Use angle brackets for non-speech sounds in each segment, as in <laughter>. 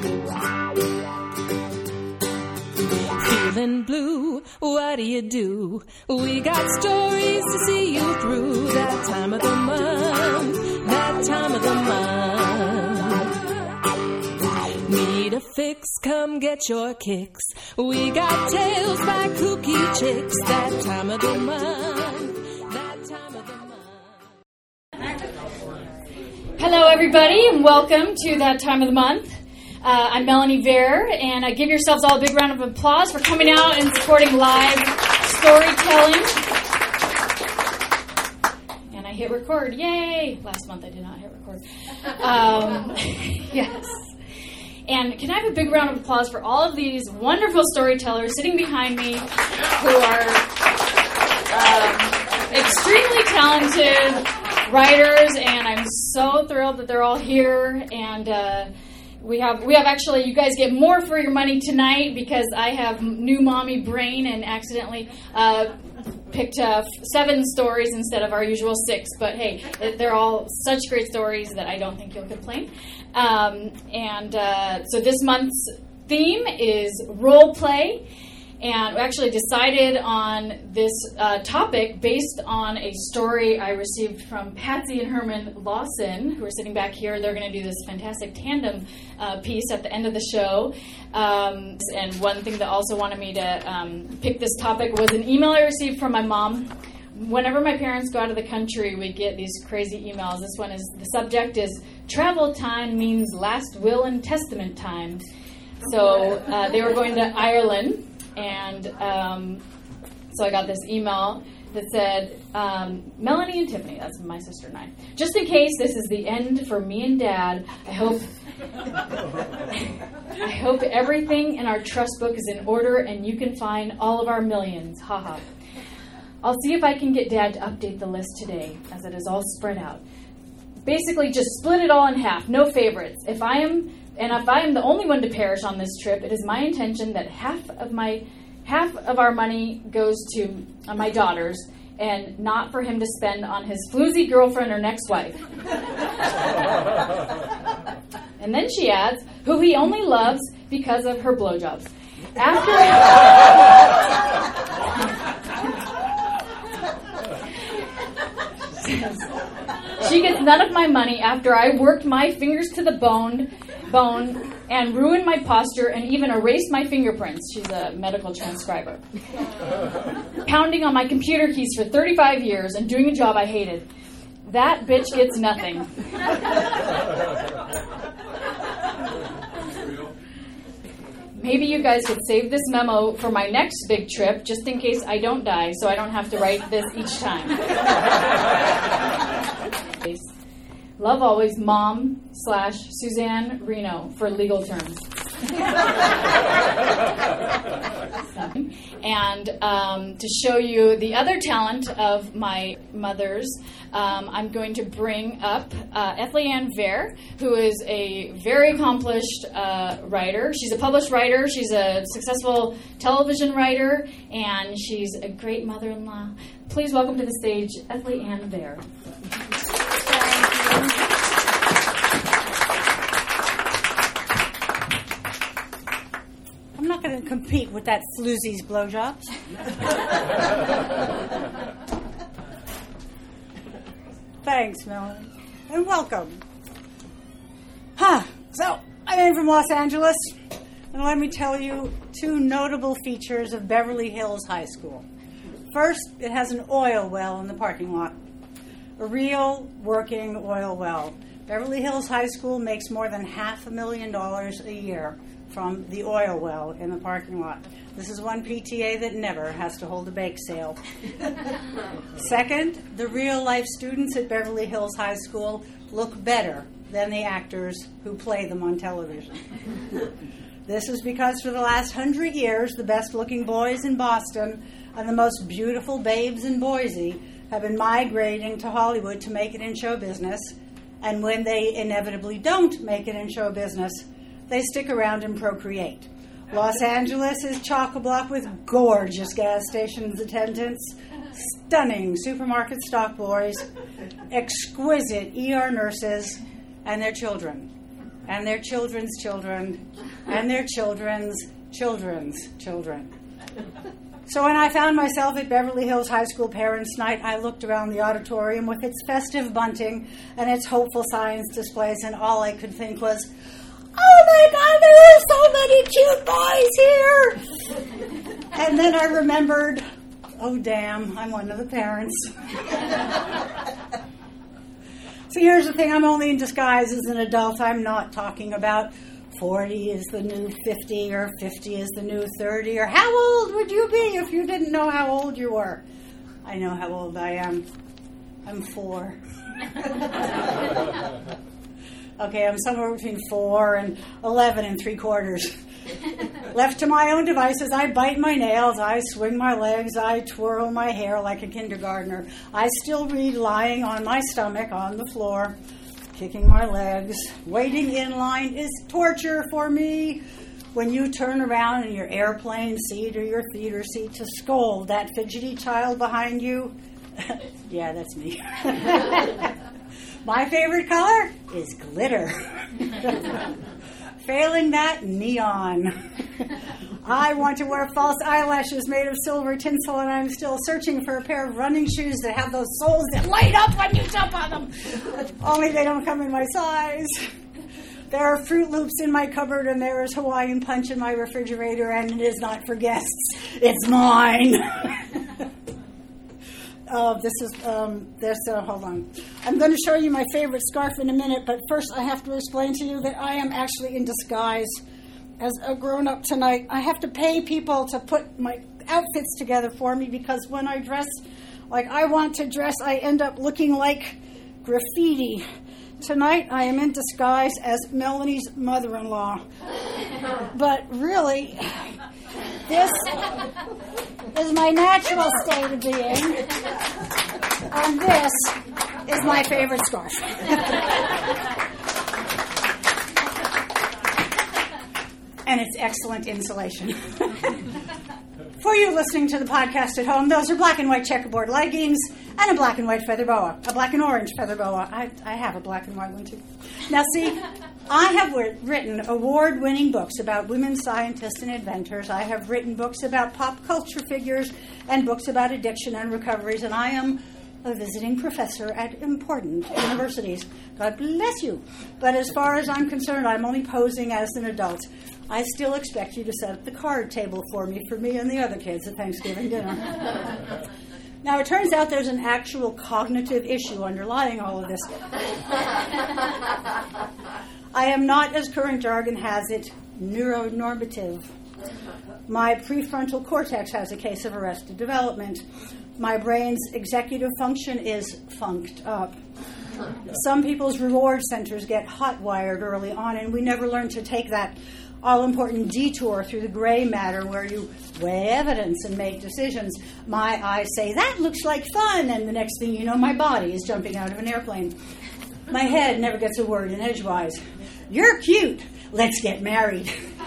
Feeling blue, what do you do? We got stories to see you through that time of the month, that time of the month. Need a fix? Come get your kicks. We got tales by kooky chicks that time of the month, that time of the month. Hello, everybody, and welcome to that time of the month. Uh, I'm Melanie Vare, and I give yourselves all a big round of applause for coming out and supporting live storytelling. And I hit record. Yay! Last month I did not hit record. Um, <laughs> yes. And can I have a big round of applause for all of these wonderful storytellers sitting behind me who are um, extremely talented writers, and I'm so thrilled that they're all here. And uh, we have we have actually you guys get more for your money tonight because I have new mommy brain and accidentally. Uh, Picked uh, seven stories instead of our usual six, but hey, they're all such great stories that I don't think you'll complain. Um, and uh, so this month's theme is role play. And we actually decided on this uh, topic based on a story I received from Patsy and Herman Lawson, who are sitting back here. They're going to do this fantastic tandem uh, piece at the end of the show. Um, and one thing that also wanted me to um, pick this topic was an email I received from my mom. Whenever my parents go out of the country, we get these crazy emails. This one is the subject is travel time means last will and testament time. So uh, they were going to Ireland and um, so I got this email that said, um, Melanie and Tiffany, that's my sister and I. Just in case this is the end for me and Dad, I hope <laughs> I hope everything in our trust book is in order and you can find all of our millions. Haha. I'll see if I can get Dad to update the list today, as it is all spread out. Basically, just split it all in half. No favorites. If I am and if I am the only one to perish on this trip, it is my intention that half of my half of our money goes to uh, my daughters and not for him to spend on his floozy girlfriend or next wife. <laughs> and then she adds, who he only loves because of her blowjobs. After <laughs> she gets none of my money after I worked my fingers to the bone bone and ruined my posture and even erased my fingerprints. She's a medical transcriber. Pounding on my computer keys for 35 years and doing a job I hated. That bitch gets nothing. Maybe you guys could save this memo for my next big trip just in case I don't die so I don't have to write this each time. Love always, mom slash Suzanne Reno for legal terms. <laughs> and um, to show you the other talent of my mother's, um, I'm going to bring up uh, Ethlie Ann Vare, who is a very accomplished uh, writer. She's a published writer, she's a successful television writer, and she's a great mother in law. Please welcome to the stage Ethlie Ann Vare. Not compete with that floozy's blowjobs. <laughs> Thanks, Melanie, and welcome. Huh. So, I'm from Los Angeles, and let me tell you two notable features of Beverly Hills High School. First, it has an oil well in the parking lot, a real working oil well. Beverly Hills High School makes more than half a million dollars a year from the oil well in the parking lot. This is one PTA that never has to hold a bake sale. <laughs> Second, the real life students at Beverly Hills High School look better than the actors who play them on television. <laughs> this is because for the last hundred years, the best looking boys in Boston and the most beautiful babes in Boise have been migrating to Hollywood to make it in show business. And when they inevitably don't make it in show business, they stick around and procreate. Los Angeles is chock a block with gorgeous gas stations attendants, stunning supermarket stock boys, exquisite ER nurses, and their children. and their children's children, and their children's children's children. So when I found myself at Beverly Hills High School Parents' Night, I looked around the auditorium with its festive bunting and its hopeful science displays, and all I could think was, oh my God, there are so many cute boys here! And then I remembered, oh damn, I'm one of the parents. so here's the thing I'm only in disguise as an adult. I'm not talking about 40 is the new 50 or 50 is the new 30 or how old would you be if you didn't know how old you were? I know how old I am. I'm four. <laughs> okay, I'm somewhere between four and 11 and three quarters. <laughs> Left to my own devices, I bite my nails, I swing my legs, I twirl my hair like a kindergartner. I still read lying on my stomach on the floor kicking my legs. Waiting in line is torture for me. When you turn around in your airplane seat or your theater seat to scold that fidgety child behind you, <laughs> yeah, that's me. <laughs> my favorite color is glitter. <laughs> Failing that, neon. I want to wear false eyelashes made of silver tinsel, and I'm still searching for a pair of running shoes that have those soles that light up when you jump on them. Only they don't come in my size. There are Froot Loops in my cupboard, and there is Hawaiian Punch in my refrigerator, and it is not for guests. It's mine. <laughs> Uh, this is um, this. Uh, hold on. I'm going to show you my favorite scarf in a minute, but first I have to explain to you that I am actually in disguise as a grown up tonight, I have to pay people to put my outfits together for me because when I dress like I want to dress, I end up looking like graffiti. Tonight, I am in disguise as Melanie's mother in law. But really, this is my natural state of being, and this is my favorite scarf. and it's excellent insulation. <laughs> For you listening to the podcast at home, those are black and white checkerboard leggings and a black and white feather boa, a black and orange feather boa. I, I have a black and white one too. Now, see, <laughs> I have written award winning books about women scientists and inventors. I have written books about pop culture figures and books about addiction and recoveries, and I am a visiting professor at important universities. God bless you. But as far as I'm concerned, I'm only posing as an adult. I still expect you to set up the card table for me, for me and the other kids at Thanksgiving dinner. <laughs> now, it turns out there's an actual cognitive issue underlying all of this. I am not, as current jargon has it, neuronormative. My prefrontal cortex has a case of arrested development. My brain's executive function is funked up. Some people's reward centers get hot wired early on, and we never learn to take that all important detour through the gray matter where you weigh evidence and make decisions. My eyes say, that looks like fun, and the next thing you know, my body is jumping out of an airplane. My head never gets a word in edgewise. You're cute. Let's get married. <laughs>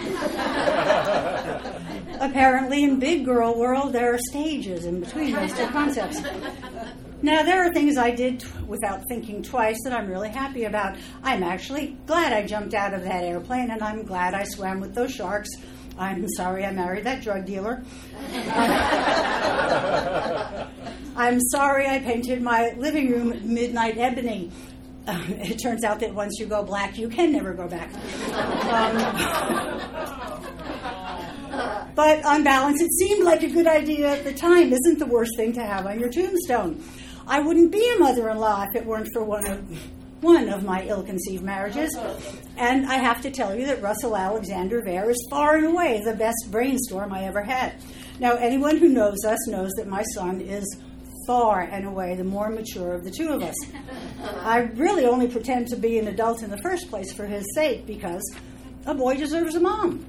Apparently, in big girl world, there are stages in between those two concepts. Now, there are things I did t- without thinking twice that I'm really happy about. I'm actually glad I jumped out of that airplane, and I'm glad I swam with those sharks. I'm sorry I married that drug dealer. <laughs> I'm sorry I painted my living room midnight ebony. <laughs> It turns out that once you go black, you can never go back. Um, <laughs> but on balance, it seemed like a good idea at the time. Isn't the worst thing to have on your tombstone? I wouldn't be a mother-in-law if it weren't for one of one of my ill-conceived marriages. And I have to tell you that Russell Alexander Vare is far and away the best brainstorm I ever had. Now, anyone who knows us knows that my son is far and away the more mature of the two of us. I really only pretend to be an adult in the first place for his sake because a boy deserves a mom.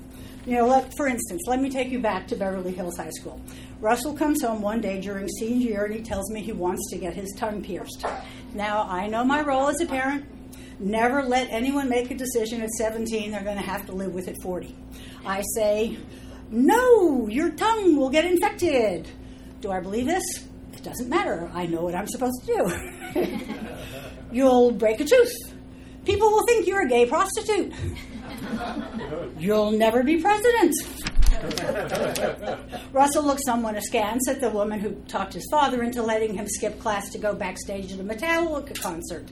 You know, let, for instance, let me take you back to Beverly Hills High School. Russell comes home one day during senior year and he tells me he wants to get his tongue pierced. Now, I know my role as a parent. Never let anyone make a decision at 17 they're going to have to live with it 40. I say, no, your tongue will get infected. Do I believe this? It doesn't matter. I know what I'm supposed to do. <laughs> You'll break a tooth. People will think you're a gay prostitute. You'll never be president. <laughs> Russell looked somewhat askance at the woman who talked his father into letting him skip class to go backstage at a Metallica concert.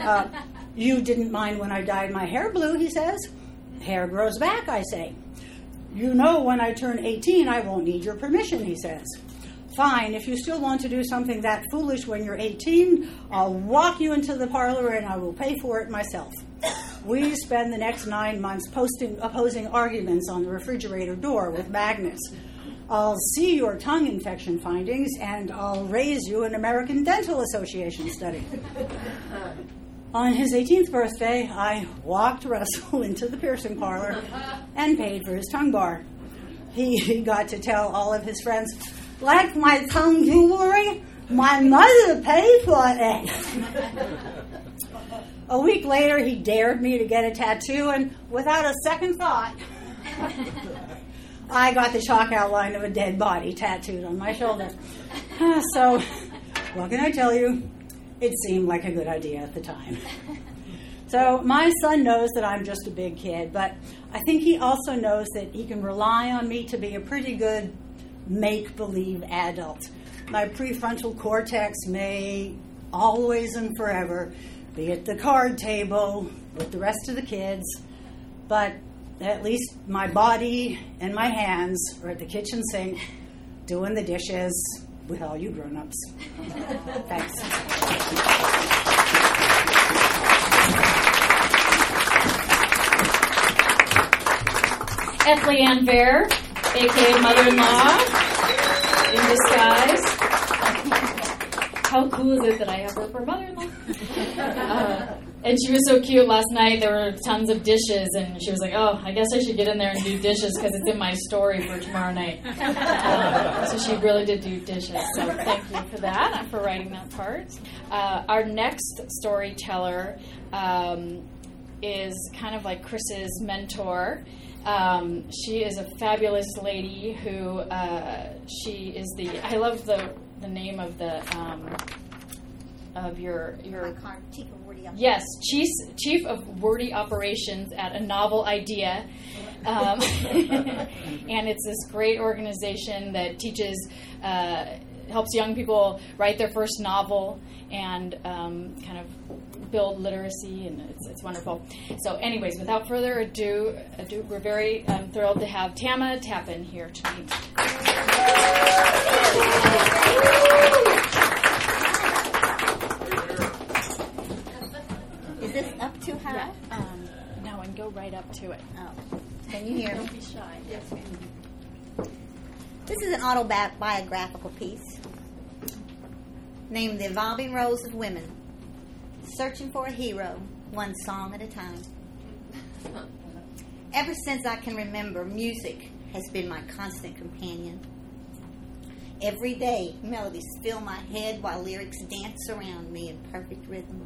Uh, you didn't mind when I dyed my hair blue, he says. Hair grows back, I say. You know, when I turn 18, I won't need your permission, he says. Fine, if you still want to do something that foolish when you're 18, I'll walk you into the parlor and I will pay for it myself. We spend the next nine months posting, opposing arguments on the refrigerator door with magnets. I'll see your tongue infection findings and I'll raise you an American Dental Association study. On his 18th birthday, I walked Russell <laughs> into the piercing parlor and paid for his tongue bar. He <laughs> got to tell all of his friends, like my tongue jewelry, my mother paid for it. <laughs> a week later, he dared me to get a tattoo, and without a second thought, I got the chalk outline of a dead body tattooed on my shoulder. Ah, so, what can I tell you? It seemed like a good idea at the time. So, my son knows that I'm just a big kid, but I think he also knows that he can rely on me to be a pretty good make believe adult. My prefrontal cortex may always and forever be at the card table with the rest of the kids, but at least my body and my hands are at the kitchen sink doing the dishes with all you grown ups. <laughs> Thanks. Ethlie Ann Vare, aka mother in law, in disguise. How cool is it that I have her for mother in law? Uh, and she was so cute last night. There were tons of dishes, and she was like, "Oh, I guess I should get in there and do dishes because it's in my story for tomorrow night." Uh, so she really did do dishes. So thank you for that for writing that part. Uh, our next storyteller um, is kind of like Chris's mentor. Um, she is a fabulous lady who uh, she is the. I love the the name of the um, of your your Chief of Wordy Yes, chief chief of wordy operations at a novel idea, um, <laughs> and it's this great organization that teaches. Uh, helps young people write their first novel and um, kind of build literacy, and it's, it's wonderful. So, anyways, without further ado, ado we're very um, thrilled to have Tama Tappan here tonight. Is this up too high? Um, now and go right up to it. Oh. Can you hear? Don't be shy. Yes, ma'am. This is an autobiographical piece named The Evolving Roles of Women Searching for a Hero, One Song at a Time. Ever since I can remember, music has been my constant companion. Every day, melodies fill my head while lyrics dance around me in perfect rhythm.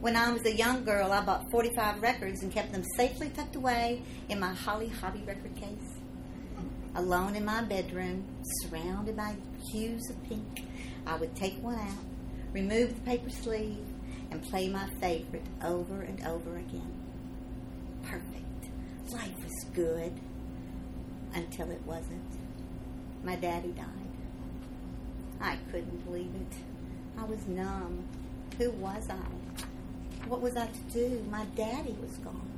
When I was a young girl, I bought 45 records and kept them safely tucked away in my Holly Hobbie record case. Alone in my bedroom, surrounded by hues of pink, I would take one out, remove the paper sleeve, and play my favorite over and over again. Perfect. Life was good until it wasn't. My daddy died. I couldn't believe it. I was numb. Who was I? What was I to do? My daddy was gone.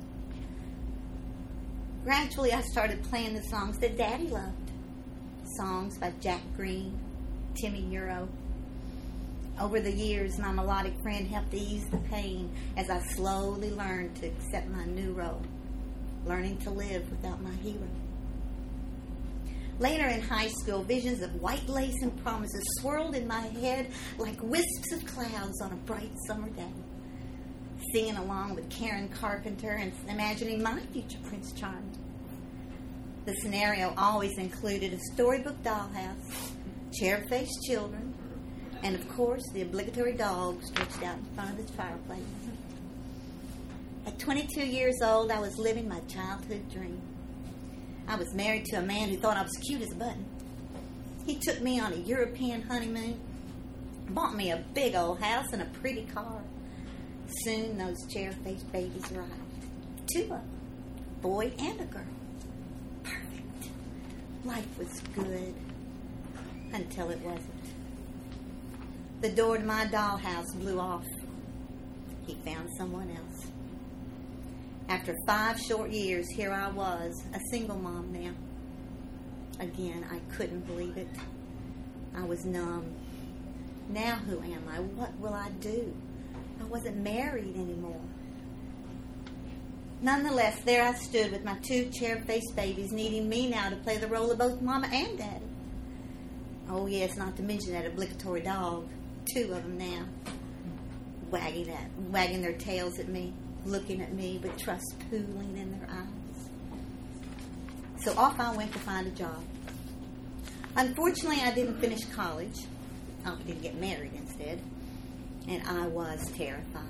Gradually, I started playing the songs that Daddy loved. Songs by Jack Green, Timmy Euro. Over the years, my melodic friend helped ease the pain as I slowly learned to accept my new role, learning to live without my hero. Later in high school, visions of white lace and promises swirled in my head like wisps of clouds on a bright summer day singing along with Karen Carpenter and imagining my future Prince Charming. The scenario always included a storybook dollhouse, chair faced children, and of course the obligatory dog stretched out in front of the fireplace. At 22 years old, I was living my childhood dream. I was married to a man who thought I was cute as a button. He took me on a European honeymoon, bought me a big old house and a pretty car. Soon those chair faced babies arrived. Two of them, boy and a girl. Perfect. Life was good until it wasn't. The door to my dollhouse blew off. He found someone else. After five short years, here I was, a single mom now. Again, I couldn't believe it. I was numb. Now who am I? What will I do? I wasn't married anymore. Nonetheless, there I stood with my two chair faced babies, needing me now to play the role of both mama and daddy. Oh, yes, not to mention that obligatory dog. Two of them now. Wagging, at, wagging their tails at me, looking at me with trust pooling in their eyes. So off I went to find a job. Unfortunately, I didn't finish college. I didn't get married instead. And I was terrified.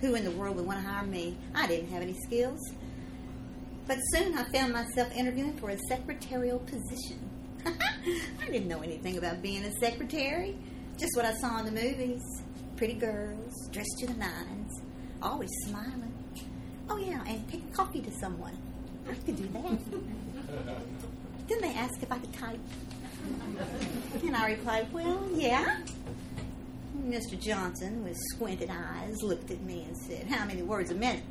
Who in the world would want to hire me? I didn't have any skills. But soon I found myself interviewing for a secretarial position. <laughs> I didn't know anything about being a secretary, just what I saw in the movies. Pretty girls, dressed to the nines, always smiling. Oh, yeah, and take coffee to someone. I could do that. <laughs> then they asked if I could type. And I replied, Well, yeah. Mr. Johnson, with squinted eyes, looked at me and said, How many words a minute?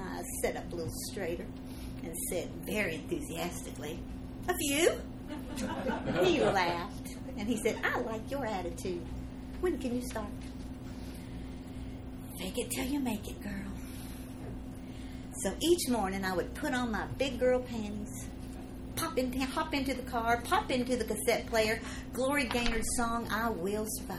I sat up a little straighter and said very enthusiastically, A few. he laughed and he said, I like your attitude. When can you start? Fake it till you make it, girl. So each morning I would put on my big girl panties, pop into, hop into the car, pop into the cassette player, Gloria Gaynor's song, I Will Survive.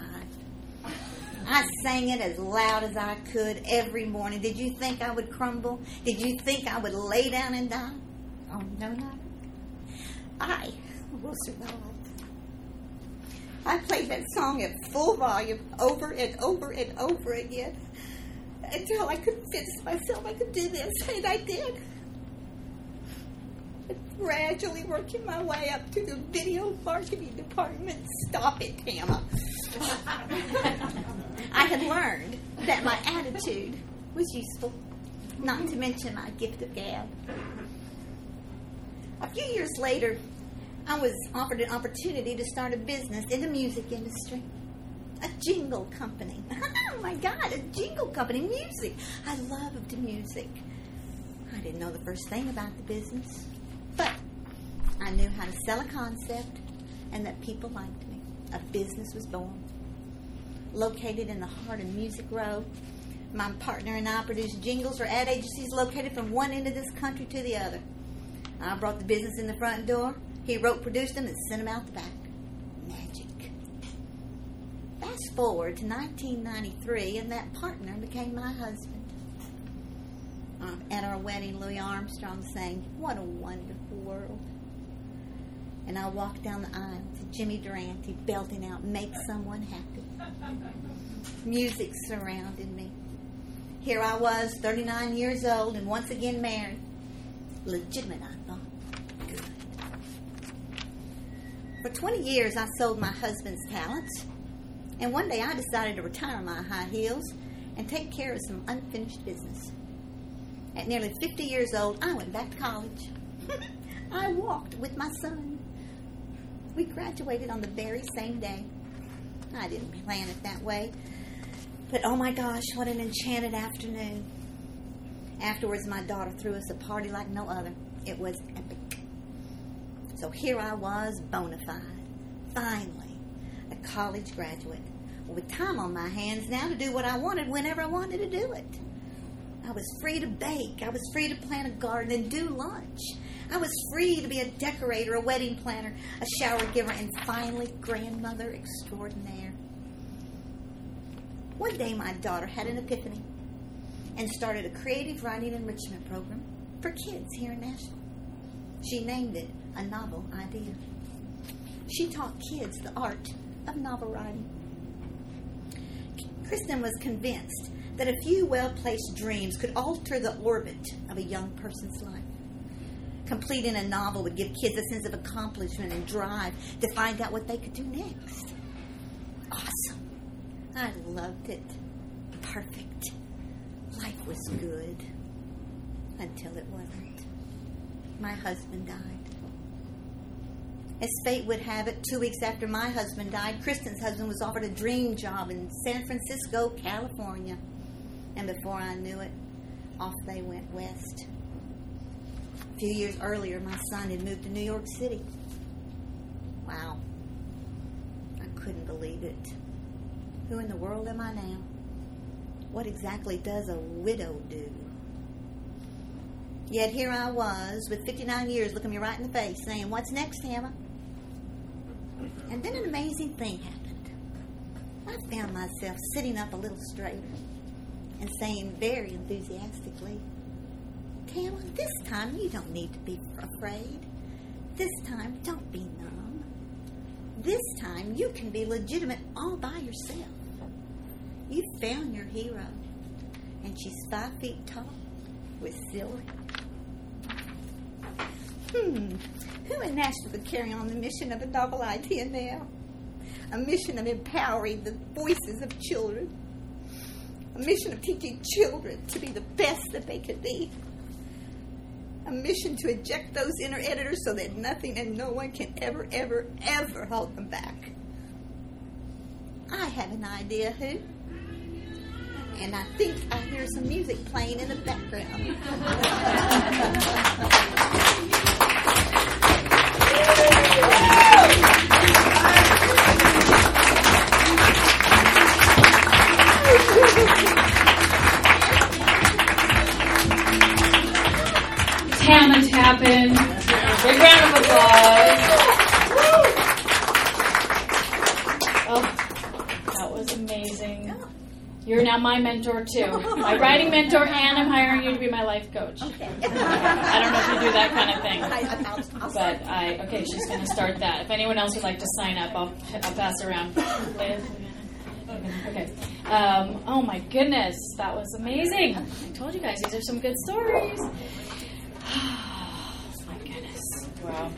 I sang it as loud as I could every morning. Did you think I would crumble? Did you think I would lay down and die? Oh, no, no. I will survive. I played that song at full volume over and over and over again until I could convinced myself I could do this, and I did. Gradually working my way up to the video marketing department. Stop it, Tama. <laughs> I had learned that my attitude was useful, not to mention my gift of gab. A few years later, I was offered an opportunity to start a business in the music industry. A jingle company. <laughs> Oh my God, a jingle company. Music. I loved music. I didn't know the first thing about the business, but I knew how to sell a concept and that people liked me. A business was born. Located in the heart of Music Row, my partner and I produced jingles for ad agencies located from one end of this country to the other. I brought the business in the front door. He wrote, produced them, and sent them out the back. Magic. Fast forward to 1993, and that partner became my husband. Uh, at our wedding, Louis Armstrong sang, What a Wonderful World. And I walked down the aisle to Jimmy Durante belting out, Make Someone Happy. Music surrounded me. Here I was, 39 years old, and once again married. Legitimate, I thought. Good. For 20 years, I sold my husband's talents. And one day I decided to retire my high heels and take care of some unfinished business. At nearly 50 years old, I went back to college. <laughs> I walked with my son. We graduated on the very same day. I didn't plan it that way. But oh my gosh, what an enchanted afternoon. Afterwards, my daughter threw us a party like no other. It was. So here I was, bona fide, finally, a college graduate, with time on my hands now to do what I wanted whenever I wanted to do it. I was free to bake. I was free to plant a garden and do lunch. I was free to be a decorator, a wedding planner, a shower giver, and finally, grandmother extraordinaire. One day, my daughter had an epiphany and started a creative writing enrichment program for kids here in Nashville. She named it A Novel Idea. She taught kids the art of novel writing. Kristen was convinced that a few well placed dreams could alter the orbit of a young person's life. Completing a novel would give kids a sense of accomplishment and drive to find out what they could do next. Awesome. I loved it. perfect. Life was good until it wasn't. My husband died. As fate would have it, two weeks after my husband died, Kristen's husband was offered a dream job in San Francisco, California. And before I knew it, off they went west. A few years earlier, my son had moved to New York City. Wow. I couldn't believe it. Who in the world am I now? What exactly does a widow do? Yet here I was, with 59 years, looking me right in the face, saying, What's next, Hannah? And then an amazing thing happened. I found myself sitting up a little straighter and saying very enthusiastically, Tama, this time you don't need to be afraid. This time, don't be numb. This time, you can be legitimate all by yourself. You found your hero, and she's five feet tall with silver Hmm. Who in Nashville would carry on the mission of a novel idea now? A mission of empowering the voices of children. A mission of teaching children to be the best that they could be. A mission to eject those inner editors so that nothing and no one can ever, ever, ever hold them back. I have an idea who. And I think I hear some music playing in the background. <laughs> Tappan. Big round of applause. Oh, that was amazing. You're now my mentor too. My writing mentor, and I'm hiring you to be my life coach. Okay. I don't know if you do that kind of thing. I, I'll, I'll But I okay, she's going to start that. If anyone else would like to sign up, I'll, I'll pass around. Okay. Um, oh my goodness, that was amazing. I told you guys these are some good stories. Wow.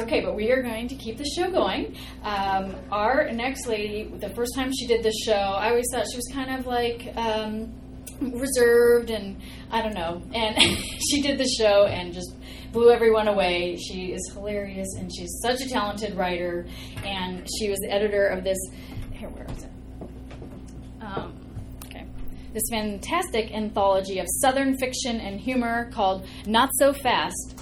Okay, but we are going to keep the show going. Um, our next lady, the first time she did the show, I always thought she was kind of like. Um, reserved and I don't know. And <laughs> she did the show and just blew everyone away. She is hilarious and she's such a talented writer. And she was the editor of this. Here, where is it? Um. This fantastic anthology of Southern fiction and humor called Not So Fast.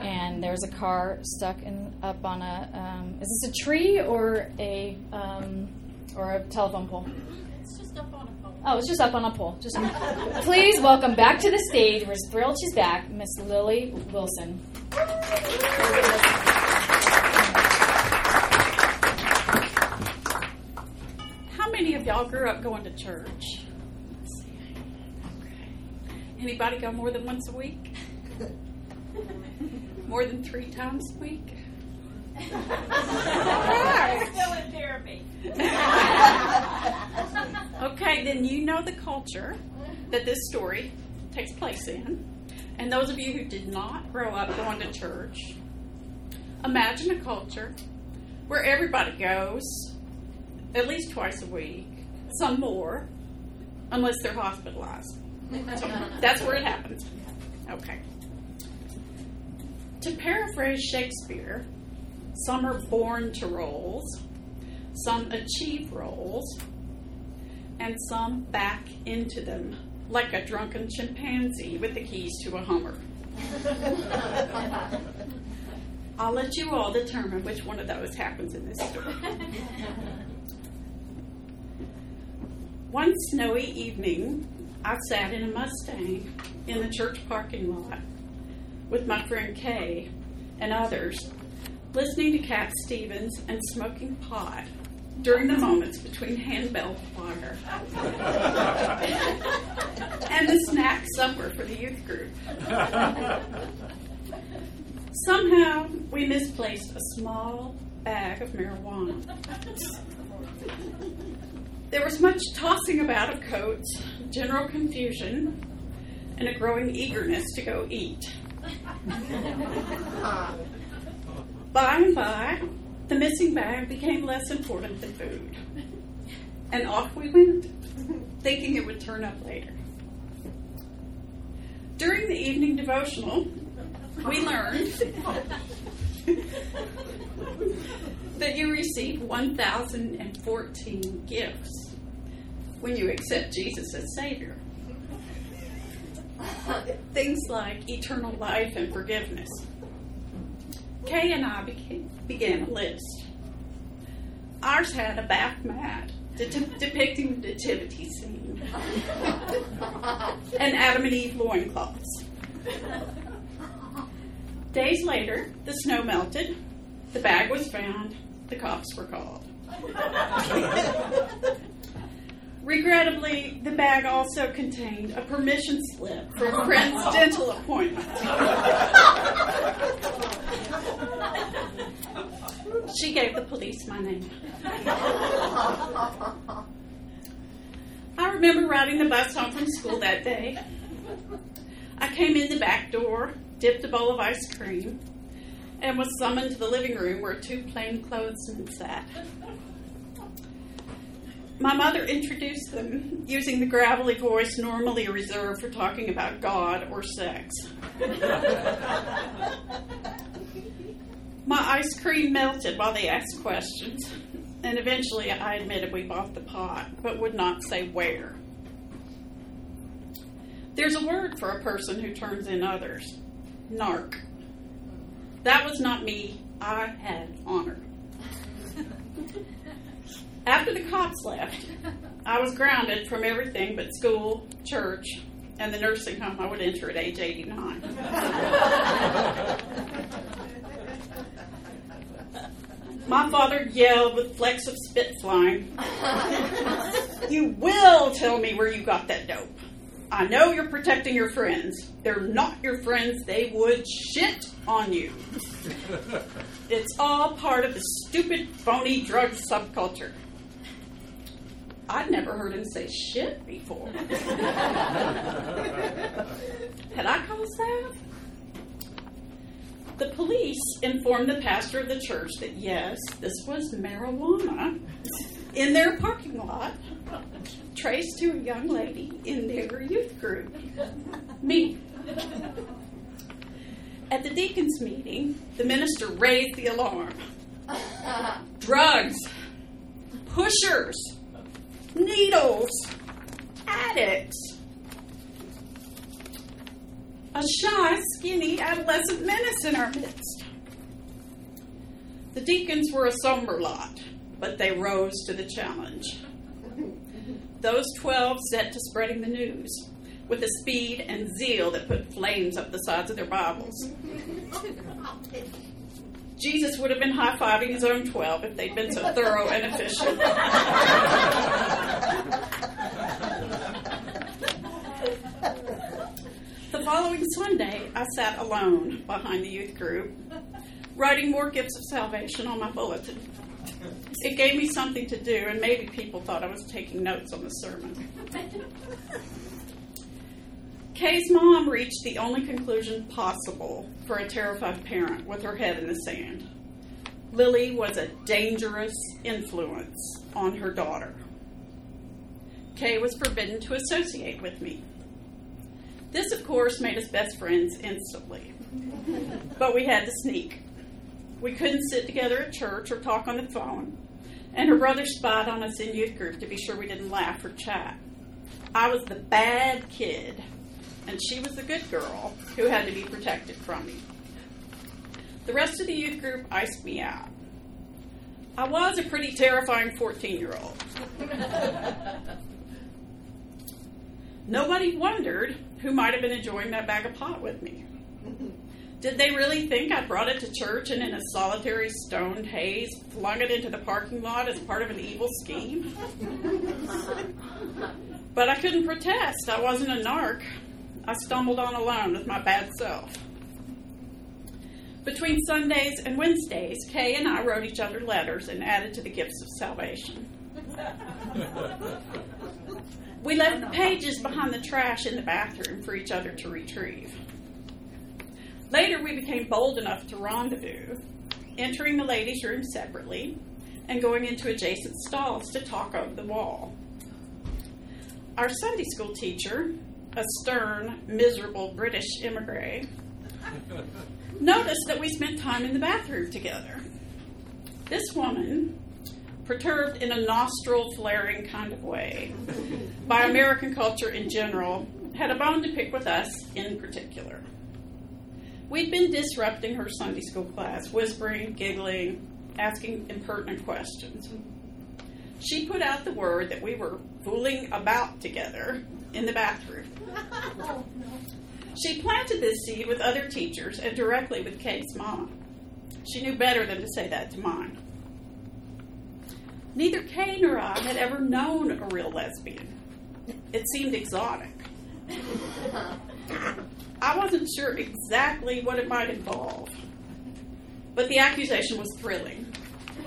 And there's a car stuck in up on a. Um, is this a tree or a um, or a telephone pole? It's just up on a pole. Oh, it's just up on a pole. Just please welcome back to the stage. We're thrilled she's back, Miss Lily Wilson. How many of y'all grew up going to church? Anybody go more than once a week? <laughs> More than three times a week? Still in therapy. Okay, then you know the culture that this story takes place in. And those of you who did not grow up going to church, imagine a culture where everybody goes at least twice a week, some more, unless they're hospitalized. So that's where it happens. Okay. To paraphrase Shakespeare, some are born to roles, some achieve roles, and some back into them like a drunken chimpanzee with the keys to a Hummer. <laughs> I'll let you all determine which one of those happens in this story. One snowy evening, I sat in a Mustang in the church parking lot with my friend Kay and others, listening to Cat Stevens and smoking pot during the moments between handbell choir <laughs> and the snack supper for the youth group. Somehow, we misplaced a small bag of marijuana. There was much tossing about of coats, general confusion, and a growing eagerness to go eat. <laughs> By and by, the missing bag became less important than food. And off we went thinking it would turn up later. During the evening devotional, we learned <laughs> that you receive 1,014 gifts when you accept Jesus as Savior. <laughs> Things like eternal life and forgiveness. Kay and I began, began a list. Ours had a bath mat de- depicting the nativity scene <laughs> and Adam and Eve loincloths. Days later, the snow melted, the bag was found, the cops were called. <laughs> Regrettably, the bag also contained a permission slip for oh, a friend's dental appointment. She gave the police my name. I remember riding the bus home from school that day. I came in the back door, dipped a bowl of ice cream, and was summoned to the living room where two plainclothesmen sat. My mother introduced them using the gravelly voice normally reserved for talking about God or sex. My ice cream melted while they asked questions, and eventually I admitted we bought the pot, but would not say where. There's a word for a person who turns in others narc. That was not me. I had honor. After the cops left, I was grounded from everything but school, church, and the nursing home I would enter at age 89. My father yelled with flecks of spit flying. you will tell me where you got that dope. I know you're protecting your friends. They're not your friends. They would shit on you. It's all part of the stupid, phony drug subculture. I'd never heard him say shit before. <laughs> Had I caused that? The police informed the pastor of the church that yes, this was marijuana in their parking lot, traced to a young lady in their youth group. Me. At the deacons' meeting, the minister raised the alarm. <laughs> Drugs, pushers, needles, addicts. A shy, skinny adolescent menace in our midst. The deacons were a somber lot, but they rose to the challenge. Those 12 set to spreading the news with a speed and zeal that put flames up the sides of their Bibles. <laughs> Jesus would have been high fiving his own 12 if they'd been so thorough and efficient. the following Sunday, I sat alone behind the youth group, writing more gifts of salvation on my bulletin. It gave me something to do, and maybe people thought I was taking notes on the sermon. Kay's mom reached the only conclusion possible for a terrified parent with her head in the sand. Lily was a dangerous influence on her daughter. Kay was forbidden to associate with me. This, of course, made us best friends instantly. But we had to sneak. We couldn't sit together at church or talk on the phone, and her brother spied on us in youth group to be sure we didn't laugh or chat. I was the bad kid, and she was the good girl who had to be protected from me. The rest of the youth group iced me out. I was a pretty terrifying 14 year old. <laughs> Nobody wondered who might have been enjoying that bag of pot with me. Did they really think I brought it to church and in a solitary stoned haze flung it into the parking lot as part of an evil scheme? <laughs> but I couldn't protest. I wasn't a narc. I stumbled on alone with my bad self. Between Sundays and Wednesdays, Kay and I wrote each other letters and added to the gifts of salvation. We left the pages behind the trash in the bathroom for each other to retrieve. Later, we became bold enough to rendezvous, entering the ladies' room separately and going into adjacent stalls to talk over the wall. Our Sunday school teacher, a stern, miserable British immigrant, noticed that we spent time in the bathroom together. This woman, perturbed in a nostril flaring kind of way by American culture in general, had a bone to pick with us in particular. We'd been disrupting her Sunday school class, whispering, giggling, asking impertinent questions. She put out the word that we were fooling about together in the bathroom. She planted this seed with other teachers and directly with Kate's mom. She knew better than to say that to mine. Neither Kay nor I had ever known a real lesbian. It seemed exotic. I wasn't sure exactly what it might involve, but the accusation was thrilling. <laughs>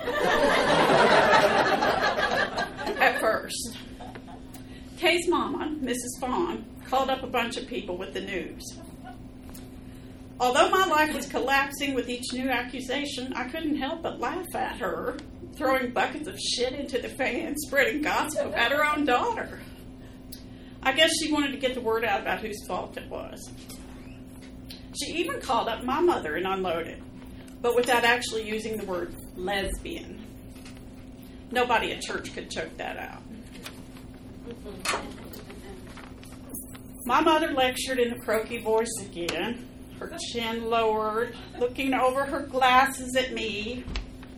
At first, Kay's mama, Mrs. Fawn, called up a bunch of people with the news. Although my life was collapsing with each new accusation, I couldn't help but laugh at her, throwing buckets of shit into the fan, spreading gossip about her own daughter. I guess she wanted to get the word out about whose fault it was. She even called up my mother and unloaded, but without actually using the word lesbian. Nobody at church could choke that out. My mother lectured in a croaky voice again, her chin lowered, looking over her glasses at me,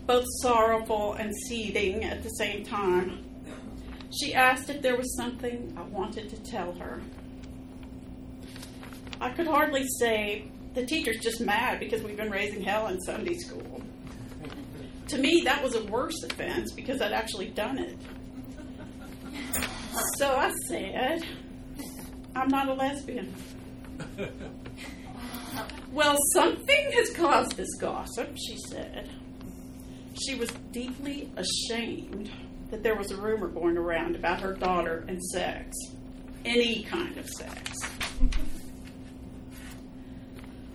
both sorrowful and seething at the same time. She asked if there was something I wanted to tell her. I could hardly say, the teacher's just mad because we've been raising hell in Sunday school. To me, that was a worse offense because I'd actually done it. So I said, I'm not a lesbian. <laughs> well, something has caused this gossip, she said. She was deeply ashamed that there was a rumor going around about her daughter and sex. Any kind of sex. <laughs>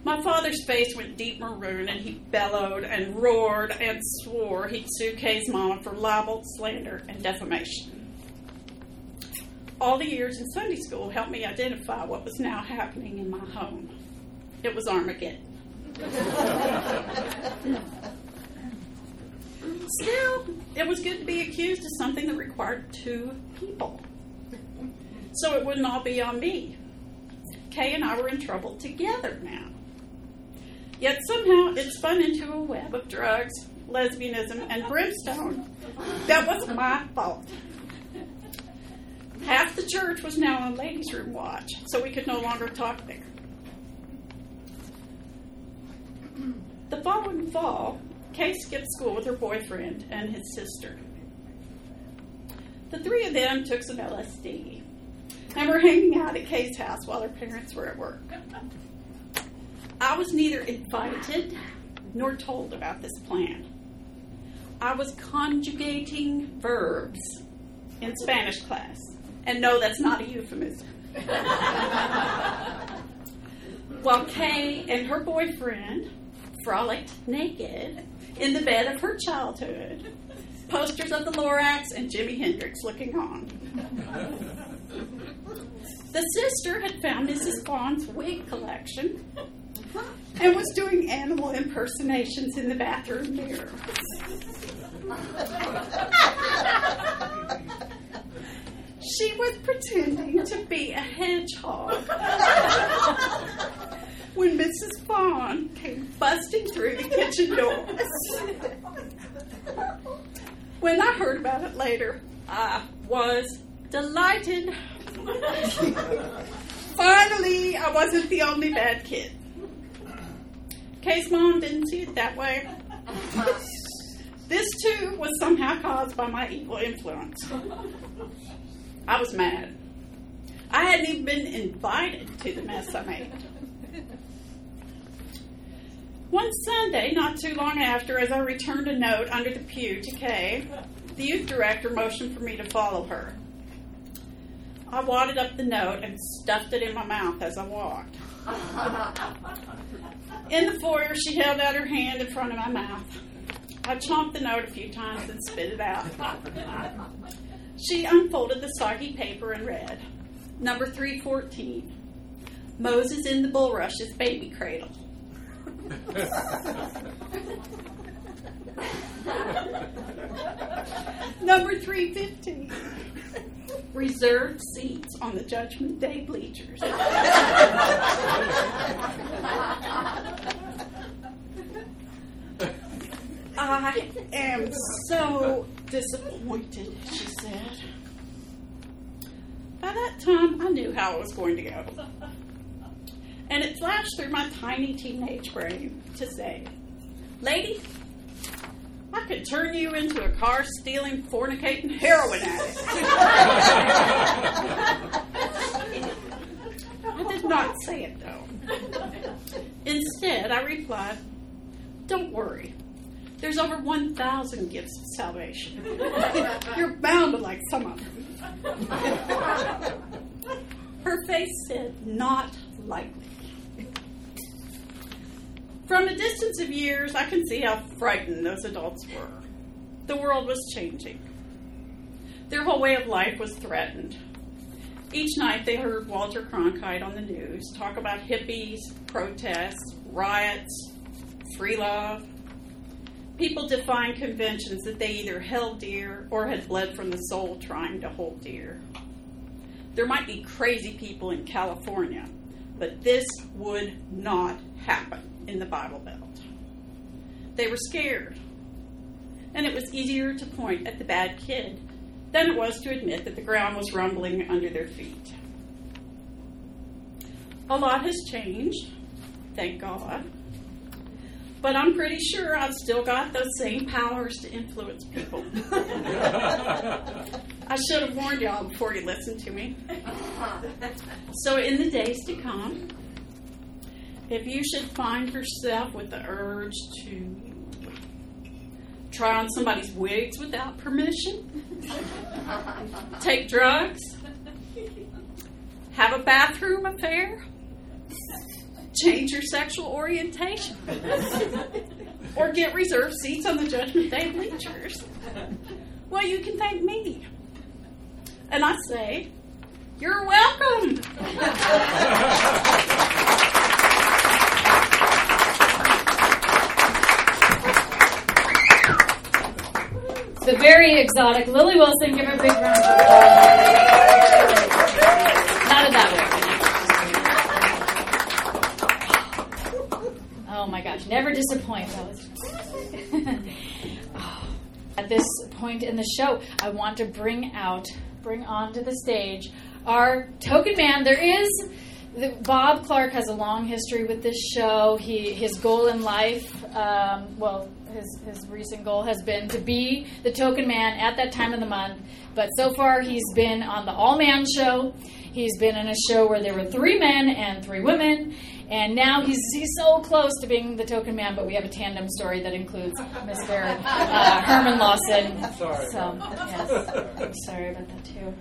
My father's face went deep maroon and he bellowed and roared and swore he'd sue Kay's mama for libel, slander, and defamation. All the years in Sunday school helped me identify what was now happening in my home. It was Armageddon. Still, it was good to be accused of something that required two people. So it wouldn't all be on me. Kay and I were in trouble together now. Yet somehow it spun into a web of drugs, lesbianism, and brimstone that was my fault. Half the church was now on ladies' room watch, so we could no longer talk there. The following fall, Kay skipped school with her boyfriend and his sister. The three of them took some LSD and were hanging out at Kay's house while her parents were at work. I was neither invited nor told about this plan. I was conjugating verbs in Spanish class. And no, that's not a euphemism. While Kay and her boyfriend frolicked naked in the bed of her childhood, posters of the Lorax and Jimi Hendrix looking on. The sister had found Mrs. Bond's wig collection and was doing animal impersonations in the bathroom mirror. <laughs> she was pretending to be a hedgehog when Mrs. Fawn came busting through the kitchen door. When I heard about it later, I was delighted. Finally, I wasn't the only bad kid. Kay's mom didn't see it that way. This too was somehow caused by my evil influence. I was mad. I hadn't even been invited to the mess I made. One Sunday, not too long after, as I returned a note under the pew to Kay, the youth director motioned for me to follow her. I wadded up the note and stuffed it in my mouth as I walked. In the foyer, she held out her hand in front of my mouth. I chomped the note a few times and spit it out. She unfolded the soggy paper and read Number 314 Moses in the bulrush's baby cradle. <laughs> Number 315 Reserved seats on the Judgment Day bleachers. <laughs> I am so disappointed, she said. By that time, I knew how it was going to go. And it flashed through my tiny teenage brain to say, Lady, I could turn you into a car stealing, fornicating heroin addict. I did not say it though. Instead, I replied, Don't worry. There's over 1,000 gifts of salvation. <laughs> You're bound to like some of them. <laughs> Her face said, Not likely. From a distance of years, I can see how frightened those adults were. The world was changing. Their whole way of life was threatened. Each night they heard Walter Cronkite on the news talk about hippies, protests, riots, free love. People defying conventions that they either held dear or had bled from the soul trying to hold dear. There might be crazy people in California, but this would not happen in the Bible Belt. They were scared. And it was easier to point at the bad kid than it was to admit that the ground was rumbling under their feet. A lot has changed, thank God. But I'm pretty sure I've still got those same powers to influence people. <laughs> I should have warned y'all before you listened to me. So, in the days to come, if you should find yourself with the urge to try on somebody's wigs without permission, take drugs, have a bathroom affair, change your sexual orientation, or get reserved seats on the Judgment Day bleachers, well, you can thank me. And I say, you're welcome. The very exotic Lily Wilson. Give her a big round of applause. Never disappoint. Was- <laughs> At this point in the show, I want to bring out, bring onto the stage our token man. There is Bob Clark has a long history with this show. He his goal in life, um, well, his his recent goal has been to be the token man at that time of the month. But so far, he's been on the All Man Show. He's been in a show where there were three men and three women, and now he's he's so close to being the token man. But we have a tandem story that includes Mr. Uh, Herman Lawson. Sorry. So yes, I'm sorry about that too.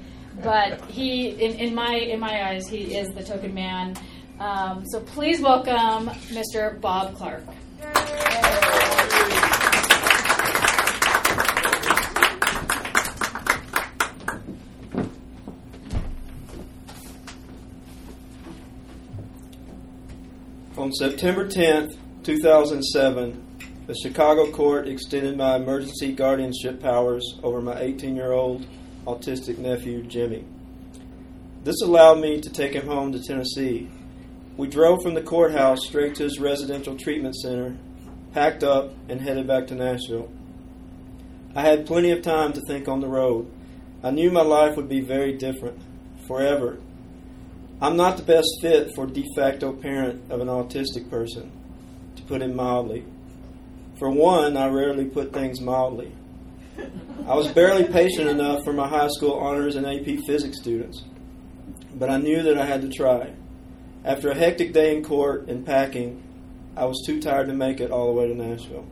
But he, in, in my in my eyes, he is the token man. Um, so please welcome Mr. Bob Clark. On September 10th, 2007, the Chicago court extended my emergency guardianship powers over my 18 year old autistic nephew, Jimmy. This allowed me to take him home to Tennessee. We drove from the courthouse straight to his residential treatment center, packed up, and headed back to Nashville. I had plenty of time to think on the road. I knew my life would be very different, forever. I'm not the best fit for de facto parent of an autistic person, to put it mildly. For one, I rarely put things mildly. I was barely patient enough for my high school honors and AP physics students, but I knew that I had to try. After a hectic day in court and packing, I was too tired to make it all the way to Nashville.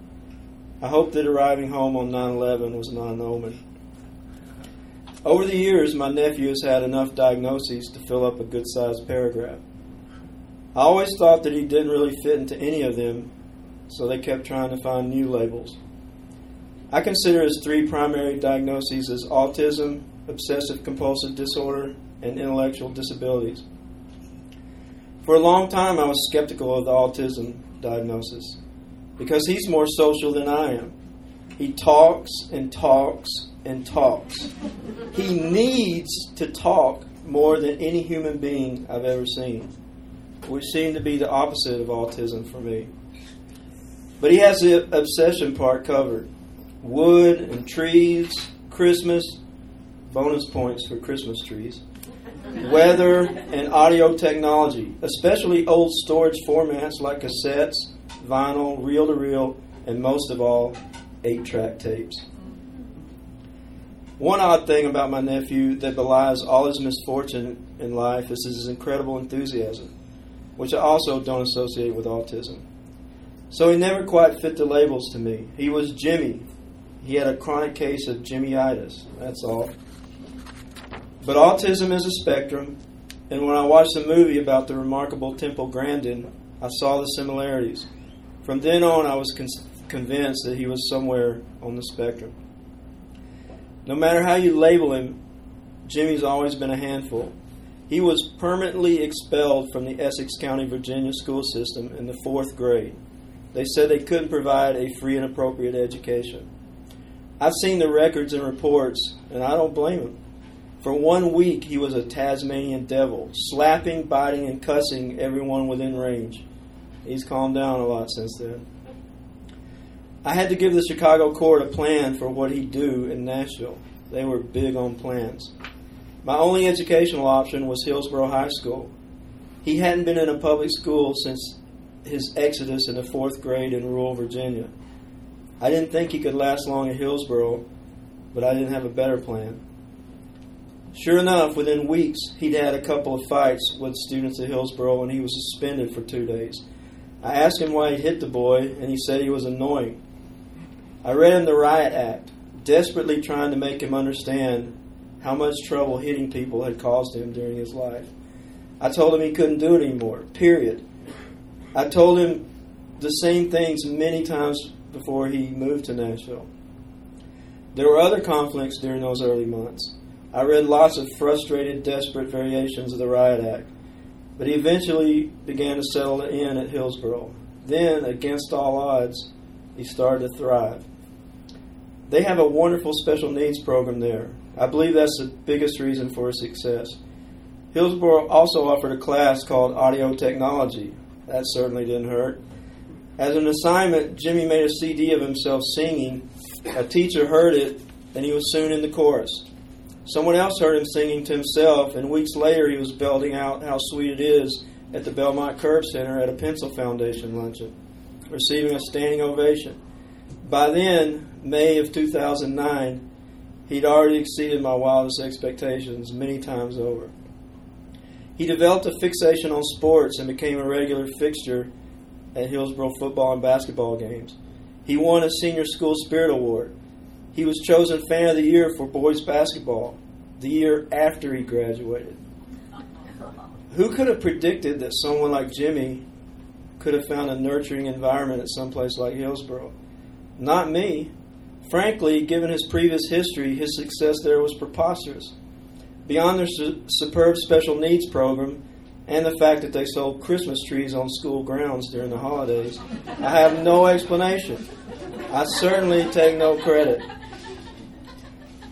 I hoped that arriving home on 9 11 was not an omen. Over the years, my nephew has had enough diagnoses to fill up a good sized paragraph. I always thought that he didn't really fit into any of them, so they kept trying to find new labels. I consider his three primary diagnoses as autism, obsessive compulsive disorder, and intellectual disabilities. For a long time, I was skeptical of the autism diagnosis because he's more social than I am. He talks and talks and talks. He needs to talk more than any human being I've ever seen, which seemed to be the opposite of autism for me. But he has the obsession part covered wood and trees, Christmas, bonus points for Christmas trees, weather, and audio technology, especially old storage formats like cassettes, vinyl, reel to reel, and most of all, 8 track tapes. One odd thing about my nephew that belies all his misfortune in life is his incredible enthusiasm, which I also don't associate with autism. So he never quite fit the labels to me. He was Jimmy. He had a chronic case of Jimmyitis, that's all. But autism is a spectrum, and when I watched the movie about the remarkable Temple Grandin, I saw the similarities. From then on, I was con- convinced that he was somewhere on the spectrum. No matter how you label him, Jimmy's always been a handful. He was permanently expelled from the Essex County, Virginia school system in the fourth grade. They said they couldn't provide a free and appropriate education. I've seen the records and reports, and I don't blame him. For one week, he was a Tasmanian devil, slapping, biting, and cussing everyone within range. He's calmed down a lot since then. I had to give the Chicago court a plan for what he'd do in Nashville. They were big on plans. My only educational option was Hillsboro High School. He hadn't been in a public school since his exodus in the fourth grade in rural Virginia. I didn't think he could last long at Hillsboro, but I didn't have a better plan. Sure enough, within weeks, he'd had a couple of fights with students at Hillsboro and he was suspended for two days. I asked him why he hit the boy, and he said he was annoying. I read him the Riot Act, desperately trying to make him understand how much trouble hitting people had caused him during his life. I told him he couldn't do it anymore, period. I told him the same things many times before he moved to Nashville. There were other conflicts during those early months. I read lots of frustrated, desperate variations of the Riot Act, but he eventually began to settle in at Hillsboro. Then, against all odds, he started to thrive. They have a wonderful special needs program there. I believe that's the biggest reason for success. Hillsboro also offered a class called Audio Technology. That certainly didn't hurt. As an assignment, Jimmy made a CD of himself singing. A teacher heard it, and he was soon in the chorus. Someone else heard him singing to himself, and weeks later he was belting out how sweet it is at the Belmont Curb Center at a Pencil Foundation luncheon, receiving a standing ovation. By then, May of 2009, he'd already exceeded my wildest expectations many times over. He developed a fixation on sports and became a regular fixture at Hillsboro football and basketball games. He won a Senior School Spirit Award. He was chosen Fan of the Year for boys basketball the year after he graduated. Who could have predicted that someone like Jimmy could have found a nurturing environment at some place like Hillsboro? Not me. Frankly, given his previous history, his success there was preposterous. Beyond their su- superb special needs program and the fact that they sold Christmas trees on school grounds during the holidays, I have no explanation. I certainly take no credit.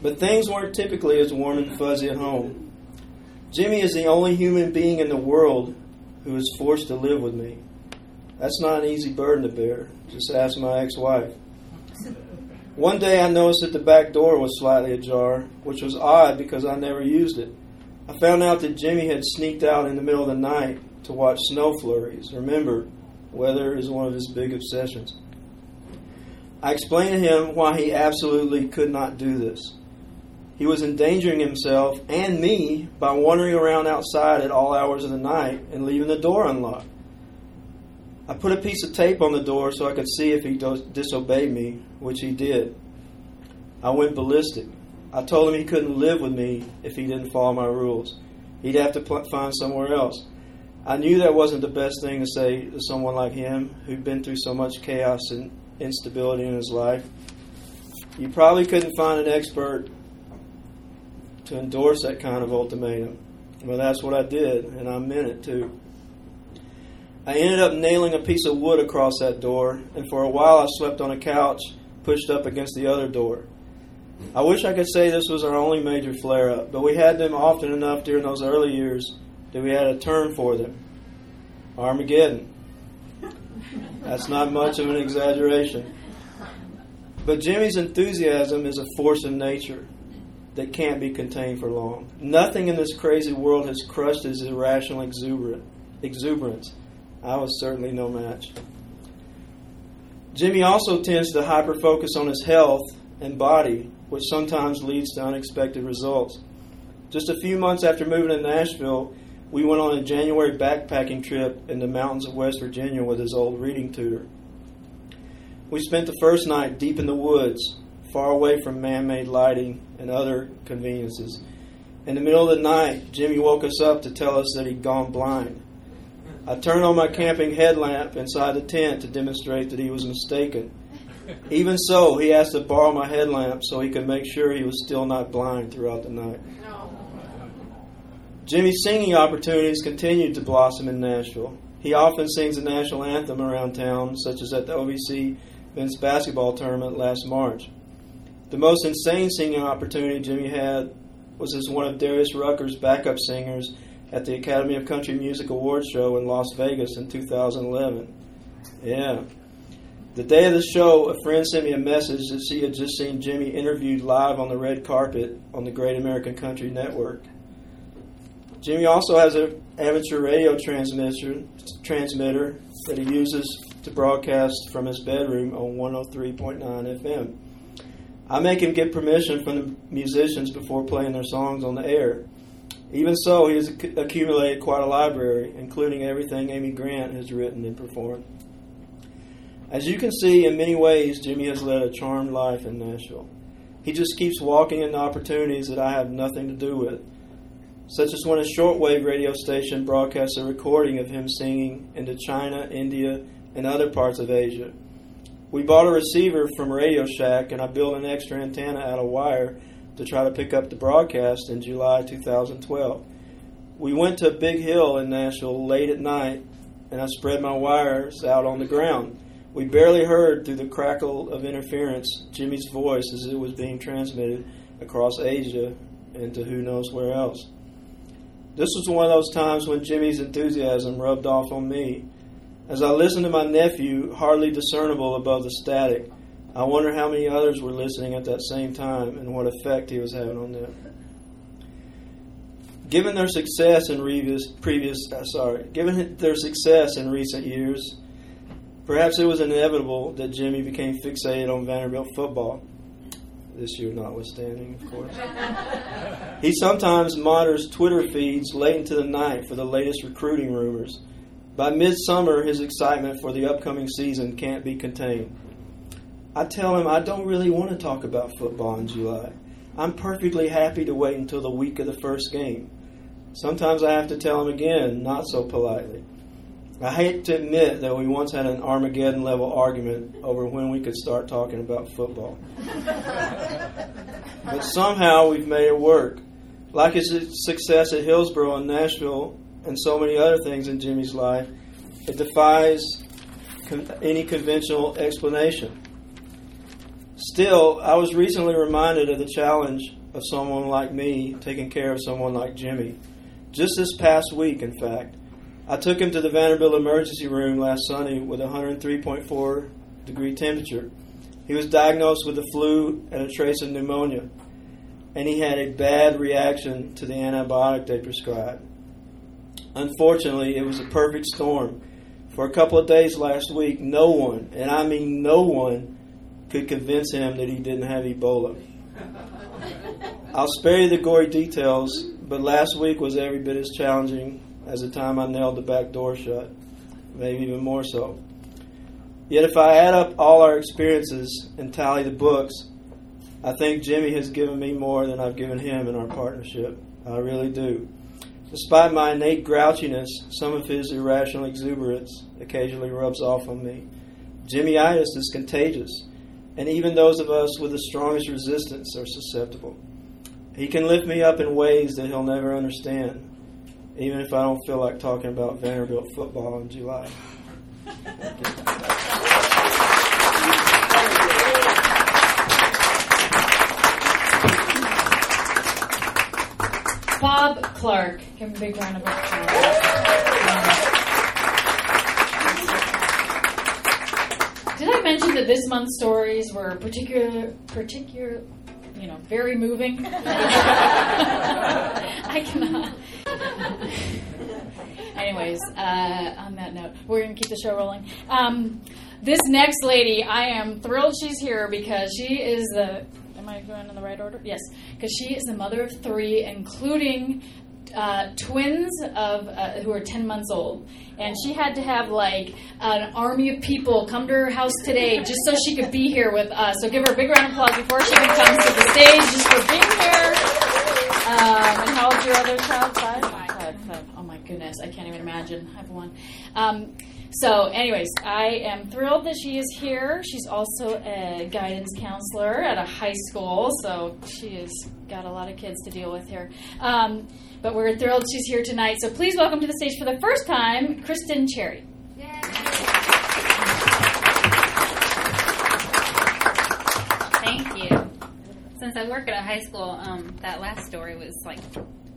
But things weren't typically as warm and fuzzy at home. Jimmy is the only human being in the world who is forced to live with me. That's not an easy burden to bear. Just ask my ex wife. One day I noticed that the back door was slightly ajar, which was odd because I never used it. I found out that Jimmy had sneaked out in the middle of the night to watch snow flurries. Remember, weather is one of his big obsessions. I explained to him why he absolutely could not do this. He was endangering himself and me by wandering around outside at all hours of the night and leaving the door unlocked. I put a piece of tape on the door so I could see if he disobeyed me, which he did. I went ballistic. I told him he couldn't live with me if he didn't follow my rules. He'd have to pl- find somewhere else. I knew that wasn't the best thing to say to someone like him who'd been through so much chaos and instability in his life. You probably couldn't find an expert to endorse that kind of ultimatum. Well, that's what I did, and I meant it too. I ended up nailing a piece of wood across that door, and for a while I slept on a couch pushed up against the other door. I wish I could say this was our only major flare up, but we had them often enough during those early years that we had a term for them Armageddon. That's not much of an exaggeration. But Jimmy's enthusiasm is a force in nature that can't be contained for long. Nothing in this crazy world has crushed his irrational exuberance. I was certainly no match. Jimmy also tends to hyper focus on his health and body, which sometimes leads to unexpected results. Just a few months after moving to Nashville, we went on a January backpacking trip in the mountains of West Virginia with his old reading tutor. We spent the first night deep in the woods, far away from man made lighting and other conveniences. In the middle of the night, Jimmy woke us up to tell us that he'd gone blind. I turned on my camping headlamp inside the tent to demonstrate that he was mistaken. Even so, he asked to borrow my headlamp so he could make sure he was still not blind throughout the night. Jimmy's singing opportunities continued to blossom in Nashville. He often sings the national anthem around town, such as at the OVC men's basketball tournament last March. The most insane singing opportunity Jimmy had was as one of Darius Rucker's backup singers at the Academy of Country Music Awards show in Las Vegas in 2011. Yeah. The day of the show, a friend sent me a message that she had just seen Jimmy interviewed live on the red carpet on the Great American Country Network. Jimmy also has an amateur radio transmitter, transmitter that he uses to broadcast from his bedroom on 103.9 FM. I make him get permission from the musicians before playing their songs on the air. Even so, he has accumulated quite a library, including everything Amy Grant has written and performed. As you can see, in many ways, Jimmy has led a charmed life in Nashville. He just keeps walking into opportunities that I have nothing to do with such as when a shortwave radio station broadcasts a recording of him singing into China, India, and other parts of Asia. We bought a receiver from Radio Shack, and I built an extra antenna out of wire to try to pick up the broadcast in July 2012. We went to a big hill in Nashville late at night, and I spread my wires out on the ground. We barely heard through the crackle of interference Jimmy's voice as it was being transmitted across Asia and to who knows where else. This was one of those times when Jimmy's enthusiasm rubbed off on me. As I listened to my nephew, hardly discernible above the static, I wonder how many others were listening at that same time and what effect he was having on them. Given their success in previous, previous uh, sorry, given their success in recent years, perhaps it was inevitable that Jimmy became fixated on Vanderbilt football this year notwithstanding, of course. he sometimes monitors Twitter feeds late into the night for the latest recruiting rumors. By midsummer, his excitement for the upcoming season can't be contained. I tell him I don't really want to talk about football in July. I'm perfectly happy to wait until the week of the first game. Sometimes I have to tell him again, not so politely. I hate to admit that we once had an Armageddon level argument over when we could start talking about football. but somehow we've made it work. Like his success at Hillsboro and Nashville and so many other things in Jimmy's life, it defies any conventional explanation. Still, I was recently reminded of the challenge of someone like me taking care of someone like Jimmy. Just this past week, in fact. I took him to the Vanderbilt emergency room last Sunday with a 103.4 degree temperature. He was diagnosed with the flu and a trace of pneumonia, and he had a bad reaction to the antibiotic they prescribed. Unfortunately, it was a perfect storm. For a couple of days last week, no one, and I mean no one, could convince him that he didn't have Ebola. I'll spare you the gory details, but last week was every bit as challenging as the time I nailed the back door shut, maybe even more so. Yet, if I add up all our experiences and tally the books, I think Jimmy has given me more than I've given him in our partnership. I really do. Despite my innate grouchiness, some of his irrational exuberance occasionally rubs off on me. Jimmyitis is contagious, and even those of us with the strongest resistance are susceptible. He can lift me up in ways that he'll never understand, even if I don't feel like talking about Vanderbilt football in July. Bob Clark. Give him a big round of applause. Did I mention that this month's stories were particular, particular, you know, very moving? <laughs> I cannot. Anyways, uh, on that note, we're going to keep the show rolling. Um, this next lady, I am thrilled she's here because she is the. Am I going in the right order? Yes, because she is the mother of three, including uh, twins of uh, who are 10 months old. And she had to have like an army of people come to her house today just so she could be here with us. So give her a big round of applause before she even comes to the stage just for being here. Um, and how old's your other child? Five? Five, five. oh my goodness i can't even imagine. I have one. Um, so anyways i am thrilled that she is here she's also a guidance counselor at a high school so she has got a lot of kids to deal with here um, but we're thrilled she's here tonight. So please welcome to the stage for the first time, Kristen Cherry. Thank you. Since I work at a high school, um, that last story was like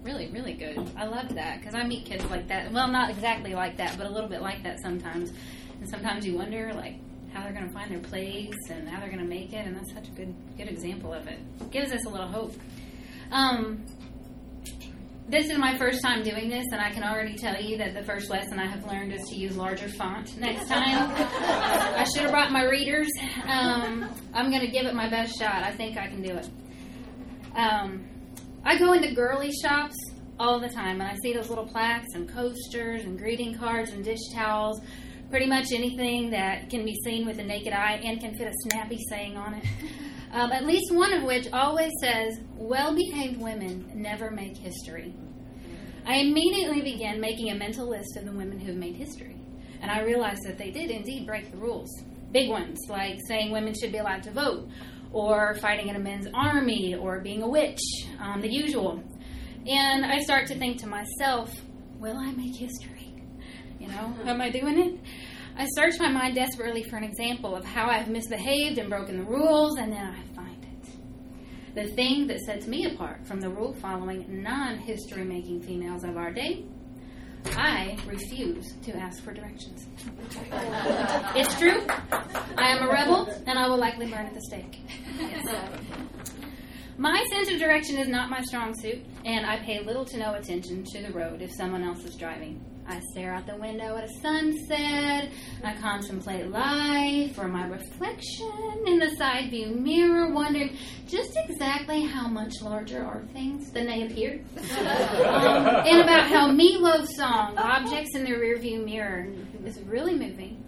really, really good. I love that because I meet kids like that. Well, not exactly like that, but a little bit like that sometimes. And sometimes you wonder, like, how they're going to find their place and how they're going to make it. And that's such a good, good example of it. gives us a little hope. Um, this is my first time doing this, and I can already tell you that the first lesson I have learned is to use larger font next time. I should have brought my readers. Um, I'm going to give it my best shot. I think I can do it. Um, I go into girly shops all the time, and I see those little plaques and coasters and greeting cards and dish towels. Pretty much anything that can be seen with the naked eye and can fit a snappy saying on it. <laughs> Um, at least one of which always says, Well behaved women never make history. I immediately began making a mental list of the women who have made history, and I realized that they did indeed break the rules. Big ones, like saying women should be allowed to vote, or fighting in a men's army, or being a witch, um, the usual. And I start to think to myself, Will I make history? You know, am I doing it? I search my mind desperately for an example of how I've misbehaved and broken the rules, and then I find it. The thing that sets me apart from the rule following, non history making females of our day I refuse to ask for directions. it's true. I am a rebel, and I will likely burn at the stake. My sense of direction is not my strong suit, and I pay little to no attention to the road if someone else is driving. I stare out the window at a sunset. I contemplate life or my reflection in the side view mirror, wondering just exactly how much larger are things than they appear. <laughs> um, and about how Meat Loaf's song, Objects in the Rearview Mirror, is really moving.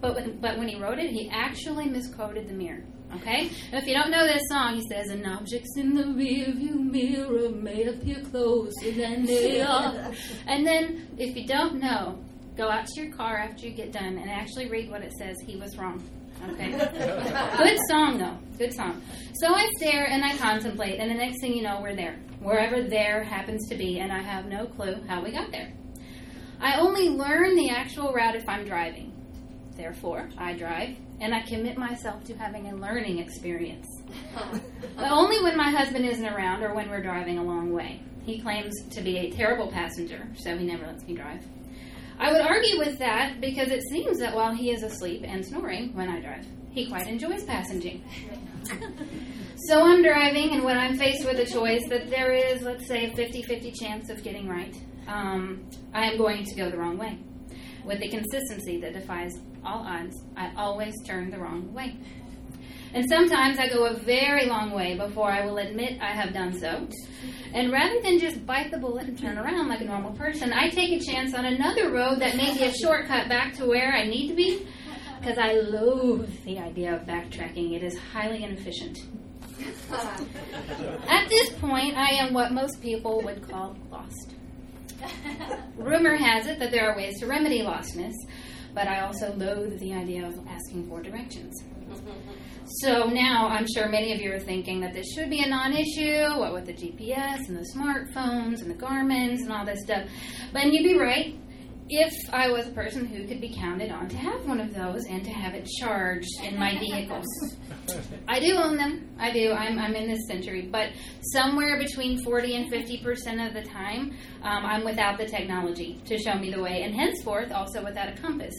But but when he wrote it, he actually misquoted the mirror. Okay? And if you don't know this song, he says, An objects in the rearview mirror may appear closer than they are. and then, if you don't know, go out to your car after you get done and actually read what it says. He was wrong. Okay? <laughs> Good song, though. Good song. So I stare and I contemplate, and the next thing you know, we're there. Wherever there happens to be, and I have no clue how we got there. I only learn the actual route if I'm driving. Therefore, I drive and I commit myself to having a learning experience. <laughs> but only when my husband isn't around or when we're driving a long way. He claims to be a terrible passenger, so he never lets me drive. I would argue with that because it seems that while he is asleep and snoring when I drive, he quite enjoys passenging. <laughs> so I'm driving, and when I'm faced with a choice that there is, let's say, a 50 50 chance of getting right, um, I am going to go the wrong way with a consistency that defies all odds, I always turn the wrong way. And sometimes I go a very long way before I will admit I have done so. And rather than just bite the bullet and turn around like a normal person, I take a chance on another road that may be a shortcut back to where I need to be because I loathe the idea of backtracking. It is highly inefficient. <laughs> At this point, I am what most people would call lost. Rumor has it that there are ways to remedy lostness, but I also loathe the idea of asking for directions. Mm-hmm. So now I'm sure many of you are thinking that this should be a non issue, what with the GPS and the smartphones and the Garmins and all this stuff. But you'd be right if I was a person who could be counted on to have one of those and to have it charged in my vehicles. <laughs> I do own them. I do. I'm, I'm in this century. But somewhere between 40 and 50% of the time, um, I'm without the technology to show me the way, and henceforth also without a compass.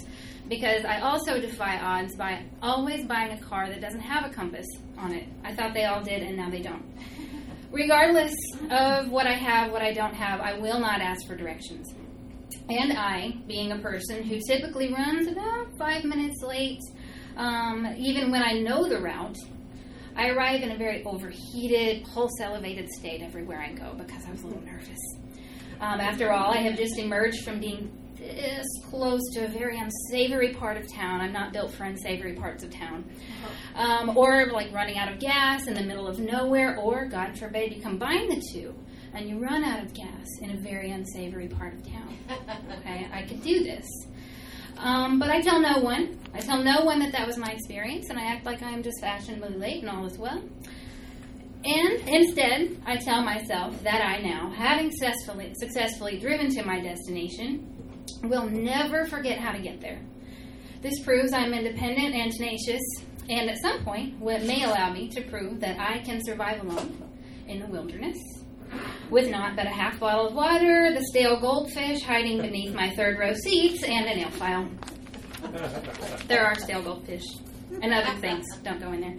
Because I also defy odds by always buying a car that doesn't have a compass on it. I thought they all did, and now they don't. <laughs> Regardless of what I have, what I don't have, I will not ask for directions. And I, being a person who typically runs about five minutes late, um, even when I know the route, I arrive in a very overheated, pulse elevated state everywhere I go because I was a little nervous. Um, after all, I have just emerged from being this close to a very unsavory part of town. I'm not built for unsavory parts of town. Um, or like running out of gas in the middle of nowhere, or God forbid you combine the two and you run out of gas in a very unsavory part of town. <laughs> Okay, I could do this. Um, but I tell no one. I tell no one that that was my experience, and I act like I am just fashionably late and all is well. And instead, I tell myself that I now, having successfully, successfully driven to my destination, will never forget how to get there. This proves I'm independent and tenacious, and at some point, what may allow me to prove that I can survive alone in the wilderness with not but a half bottle of water, the stale goldfish hiding beneath my third row seats, and a nail file. There are stale goldfish and other things. Don't go in there.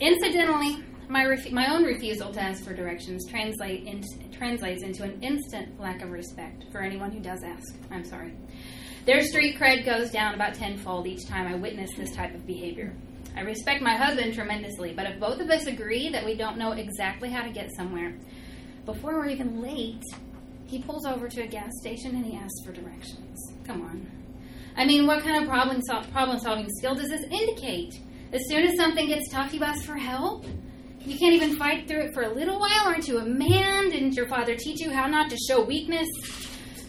Incidentally, my, my own refusal to ask for directions translate in- translates into an instant lack of respect for anyone who does ask. I'm sorry. Their street cred goes down about tenfold each time I witness this type of behavior. I respect my husband tremendously, but if both of us agree that we don't know exactly how to get somewhere, before we're even late, he pulls over to a gas station and he asks for directions. Come on. I mean, what kind of problem, sol- problem solving skill does this indicate? As soon as something gets tough, you ask for help? You can't even fight through it for a little while? Aren't you a man? Didn't your father teach you how not to show weakness?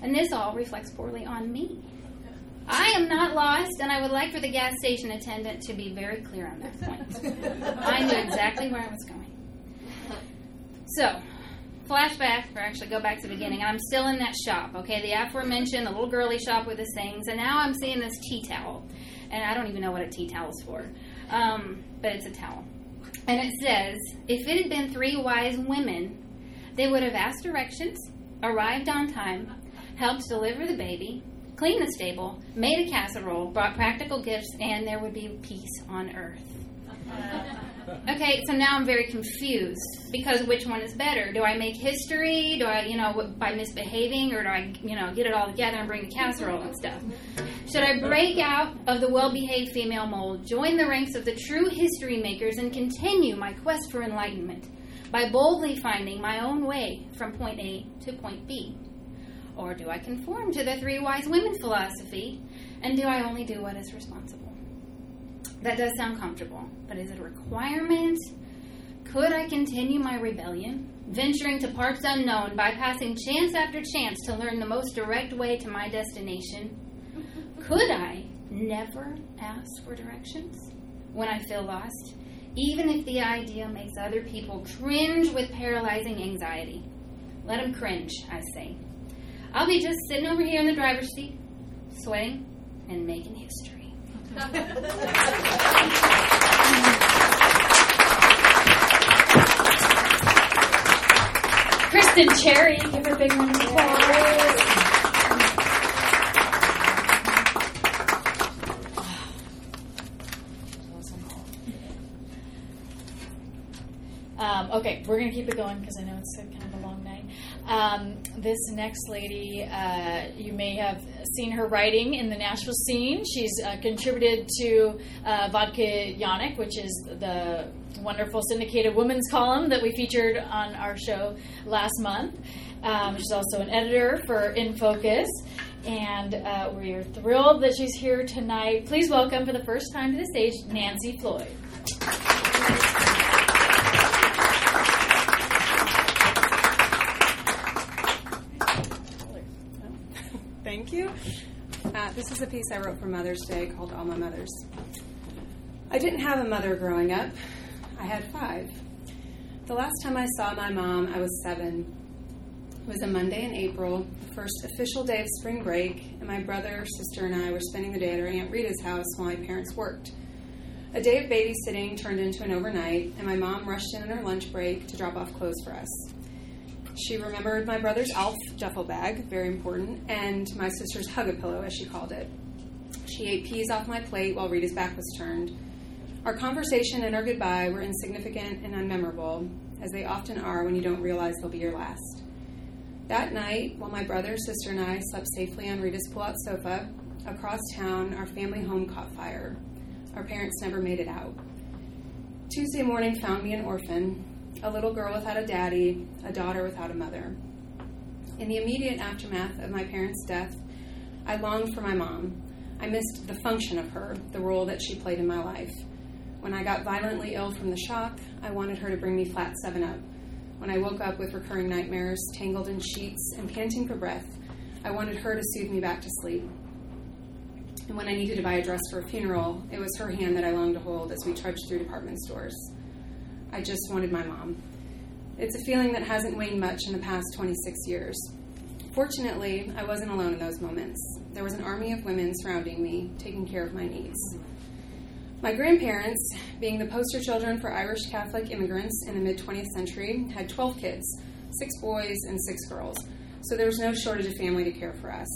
And this all reflects poorly on me. I am not lost, and I would like for the gas station attendant to be very clear on that point. I knew exactly where I was going. So, flashback, or actually go back to the beginning, I'm still in that shop, okay? The aforementioned, the little girly shop with the things, and now I'm seeing this tea towel. And I don't even know what a tea towel is for, um, but it's a towel. And it says, if it had been three wise women, they would have asked directions, arrived on time, helped deliver the baby, cleaned the stable, made a casserole, brought practical gifts, and there would be peace on earth. <laughs> Okay, so now I'm very confused because which one is better? Do I make history? Do I, you know, by misbehaving, or do I, you know, get it all together and bring the casserole and stuff? Should I break out of the well-behaved female mold, join the ranks of the true history makers, and continue my quest for enlightenment by boldly finding my own way from point A to point B? Or do I conform to the three wise women philosophy, and do I only do what is responsible? That does sound comfortable, but is it a requirement? Could I continue my rebellion, venturing to parts unknown, bypassing chance after chance to learn the most direct way to my destination? Could I never ask for directions when I feel lost, even if the idea makes other people cringe with paralyzing anxiety? Let them cringe, I say. I'll be just sitting over here in the driver's seat, sweating and making history. Kristen Cherry, give her a big round of applause. Um, okay, we're going to keep it going because I know it's kind of a long night. Um, this next lady, uh, you may have seen her writing in the Nashville scene. She's uh, contributed to uh, Vodka Yonic, which is the wonderful syndicated women's column that we featured on our show last month. Um, she's also an editor for In Focus, and uh, we are thrilled that she's here tonight. Please welcome for the first time to the stage Nancy Floyd. Thank you. Uh, this is a piece I wrote for Mother's Day called All My Mothers. I didn't have a mother growing up, I had five. The last time I saw my mom, I was seven. It was a Monday in April, the first official day of spring break, and my brother, sister, and I were spending the day at our Aunt Rita's house while my parents worked. A day of babysitting turned into an overnight, and my mom rushed in on her lunch break to drop off clothes for us. She remembered my brother's Alf duffel bag, very important, and my sister's hug a pillow, as she called it. She ate peas off my plate while Rita's back was turned. Our conversation and our goodbye were insignificant and unmemorable, as they often are when you don't realize they'll be your last. That night, while my brother, sister, and I slept safely on Rita's pull out sofa, across town, our family home caught fire. Our parents never made it out. Tuesday morning found me an orphan, a little girl without a daddy, a daughter without a mother. In the immediate aftermath of my parents' death, I longed for my mom. I missed the function of her, the role that she played in my life. When I got violently ill from the shock, I wanted her to bring me flat 7 Up. When I woke up with recurring nightmares, tangled in sheets, and panting for breath, I wanted her to soothe me back to sleep. And when I needed to buy a dress for a funeral, it was her hand that I longed to hold as we trudged through department stores. I just wanted my mom. It's a feeling that hasn't waned much in the past 26 years. Fortunately, I wasn't alone in those moments. There was an army of women surrounding me, taking care of my needs. My grandparents, being the poster children for Irish Catholic immigrants in the mid 20th century, had 12 kids six boys and six girls, so there was no shortage of family to care for us.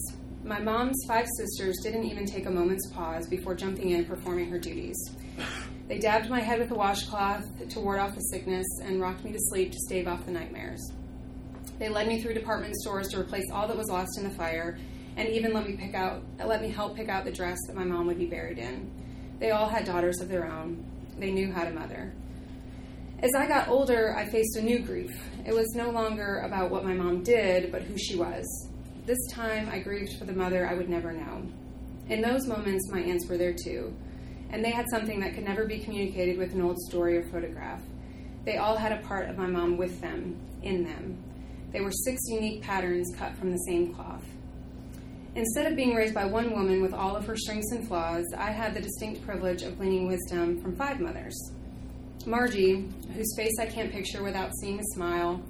My mom's five sisters didn't even take a moment's pause before jumping in and performing her duties. They dabbed my head with a washcloth to ward off the sickness and rocked me to sleep to stave off the nightmares. They led me through department stores to replace all that was lost in the fire, and even let me pick out let me help pick out the dress that my mom would be buried in. They all had daughters of their own. They knew how to mother. As I got older, I faced a new grief. It was no longer about what my mom did, but who she was. This time, I grieved for the mother I would never know. In those moments, my aunts were there too, and they had something that could never be communicated with an old story or photograph. They all had a part of my mom with them, in them. They were six unique patterns cut from the same cloth. Instead of being raised by one woman with all of her strengths and flaws, I had the distinct privilege of gleaning wisdom from five mothers. Margie, whose face I can't picture without seeing a smile,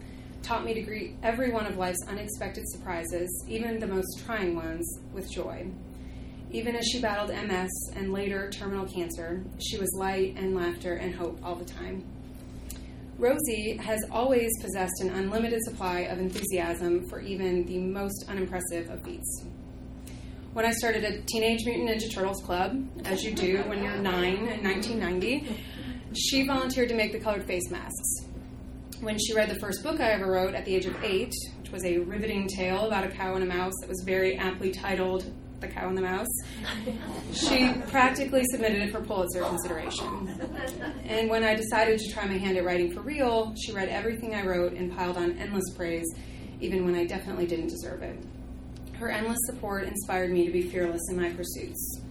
taught me to greet every one of life's unexpected surprises, even the most trying ones, with joy. Even as she battled MS and later terminal cancer, she was light and laughter and hope all the time. Rosie has always possessed an unlimited supply of enthusiasm for even the most unimpressive of feats. When I started a Teenage Mutant Ninja Turtles club, as you do when you're nine in 1990, she volunteered to make the colored face masks. When she read the first book I ever wrote at the age of eight, which was a riveting tale about a cow and a mouse that was very aptly titled The Cow and the Mouse, she practically submitted it for Pulitzer consideration. And when I decided to try my hand at writing for real, she read everything I wrote and piled on endless praise, even when I definitely didn't deserve it. Her endless support inspired me to be fearless in my pursuits.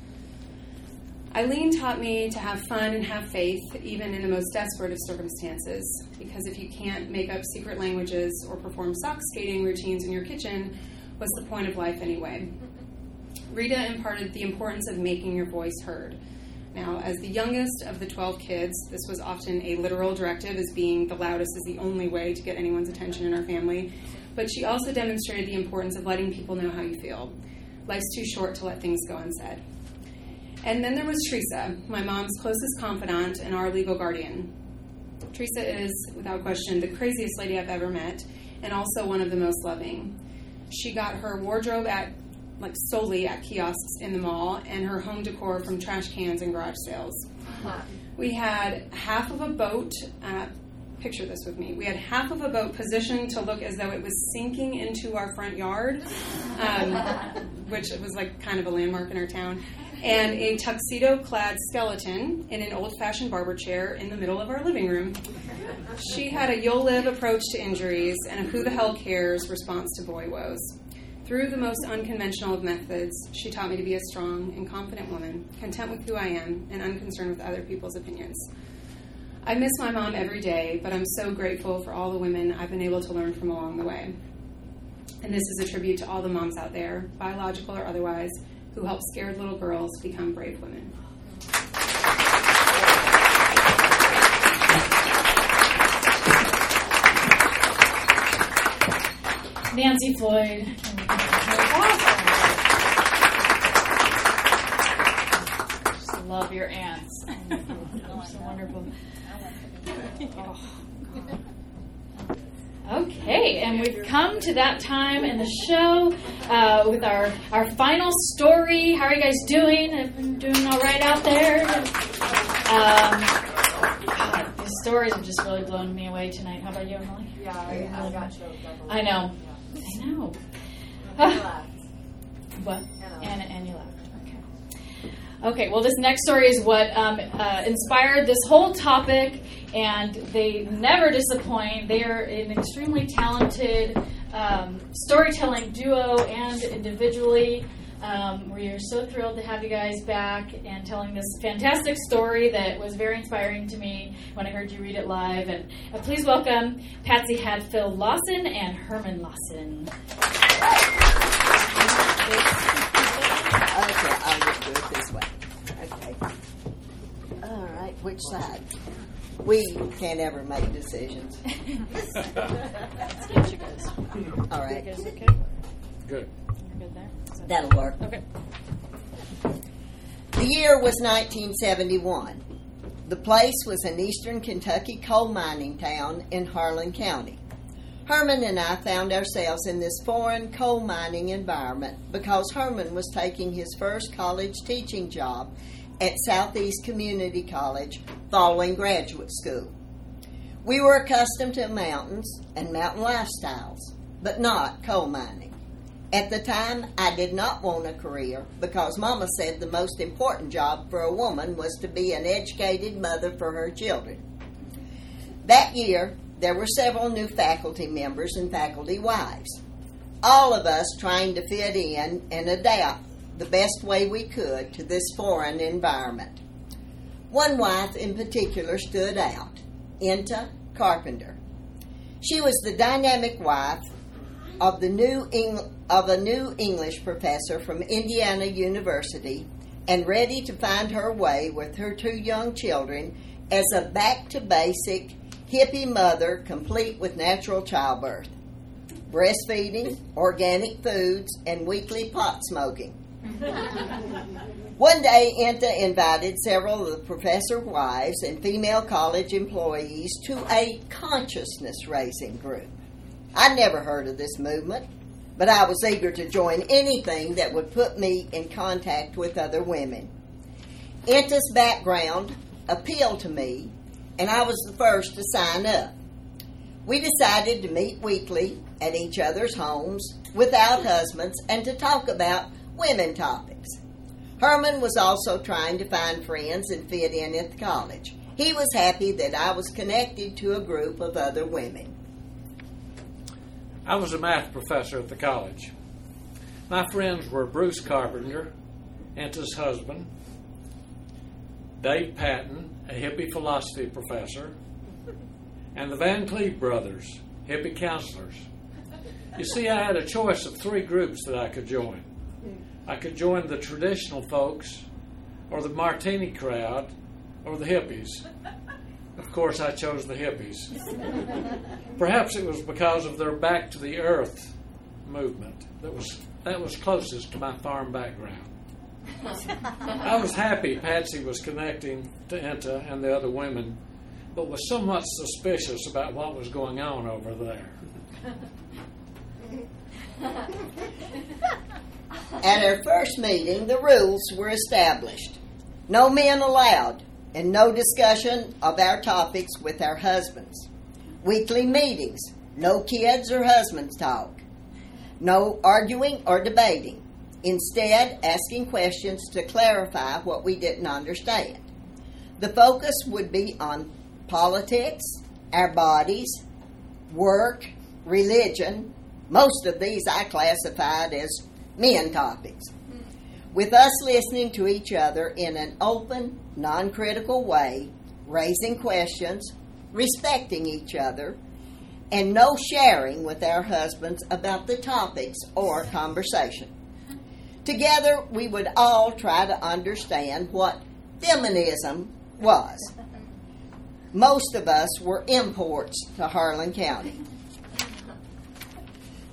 Eileen taught me to have fun and have faith, even in the most desperate of circumstances, because if you can't make up secret languages or perform sock skating routines in your kitchen, what's the point of life anyway? Rita imparted the importance of making your voice heard. Now, as the youngest of the 12 kids, this was often a literal directive, as being the loudest is the only way to get anyone's attention in our family. But she also demonstrated the importance of letting people know how you feel. Life's too short to let things go unsaid. And then there was Teresa, my mom's closest confidant and our legal guardian. Teresa is, without question, the craziest lady I've ever met, and also one of the most loving. She got her wardrobe at like solely at kiosks in the mall, and her home decor from trash cans and garage sales. We had half of a boat. Uh, picture this with me. We had half of a boat positioned to look as though it was sinking into our front yard, um, <laughs> which was like kind of a landmark in our town, and a tuxedo clad skeleton in an old fashioned barber chair in the middle of our living room. She had a you'll live approach to injuries and a who the hell cares response to boy woes. Through the most unconventional of methods, she taught me to be a strong and confident woman, content with who I am and unconcerned with other people's opinions. I miss my mom every day, but I'm so grateful for all the women I've been able to learn from along the way. And this is a tribute to all the moms out there, biological or otherwise, who help scared little girls become brave women. Nancy Floyd. Love your aunts. Oh, <laughs> so wonderful. Oh, Okay, and we've come to that time in the show uh, with our, our final story. How are you guys doing? Everyone doing all right out there? Um, God, these stories have just really blown me away tonight. How about you, Emily? Yeah, I, I got choked up. I know. I know. What? And, and you. Okay. Well, this next story is what um, uh, inspired this whole topic, and they never disappoint. They are an extremely talented um, storytelling duo and individually. Um, we are so thrilled to have you guys back and telling this fantastic story that was very inspiring to me when I heard you read it live. And uh, please welcome Patsy Hadfield Lawson and Herman Lawson. Okay, just do it this way. Okay. All right, which side? We can't ever make decisions. <laughs> All right, okay? Good. You're good there? Is that- that'll work. Okay. The year was 1971. The place was an eastern Kentucky coal mining town in Harlan County. Herman and I found ourselves in this foreign coal mining environment because Herman was taking his first college teaching job at Southeast Community College following graduate school. We were accustomed to mountains and mountain lifestyles, but not coal mining. At the time, I did not want a career because Mama said the most important job for a woman was to be an educated mother for her children. That year, there were several new faculty members and faculty wives. All of us trying to fit in and adapt the best way we could to this foreign environment. One wife in particular stood out Inta Carpenter. She was the dynamic wife of the new Eng- of a new English professor from Indiana University and ready to find her way with her two young children as a back to basic hippie mother complete with natural childbirth, breastfeeding, organic foods, and weekly pot smoking. <laughs> One day, INTA invited several of the professor wives and female college employees to a consciousness raising group. I never heard of this movement, but I was eager to join anything that would put me in contact with other women. INTA's background appealed to me, and I was the first to sign up. We decided to meet weekly at each other's homes without husbands and to talk about women topics. Herman was also trying to find friends and fit in at the college. He was happy that I was connected to a group of other women. I was a math professor at the college. My friends were Bruce Carpenter, Inta's husband, Dave Patton, a hippie philosophy professor, and the Van Cleve brothers, hippie counselors. You see, I had a choice of three groups that I could join. I could join the traditional folks, or the martini crowd, or the hippies. Of course, I chose the hippies. Perhaps it was because of their back to the earth movement that was that was closest to my farm background. I was happy Patsy was connecting to Inta and the other women, but was somewhat suspicious about what was going on over there. At our first meeting, the rules were established no men allowed, and no discussion of our topics with our husbands. Weekly meetings, no kids or husbands talk. No arguing or debating. Instead, asking questions to clarify what we didn't understand. The focus would be on politics, our bodies, work, religion. Most of these I classified as men topics. With us listening to each other in an open, non critical way, raising questions, respecting each other, and no sharing with our husbands about the topics or conversation. Together, we would all try to understand what feminism was. Most of us were imports to Harlan County.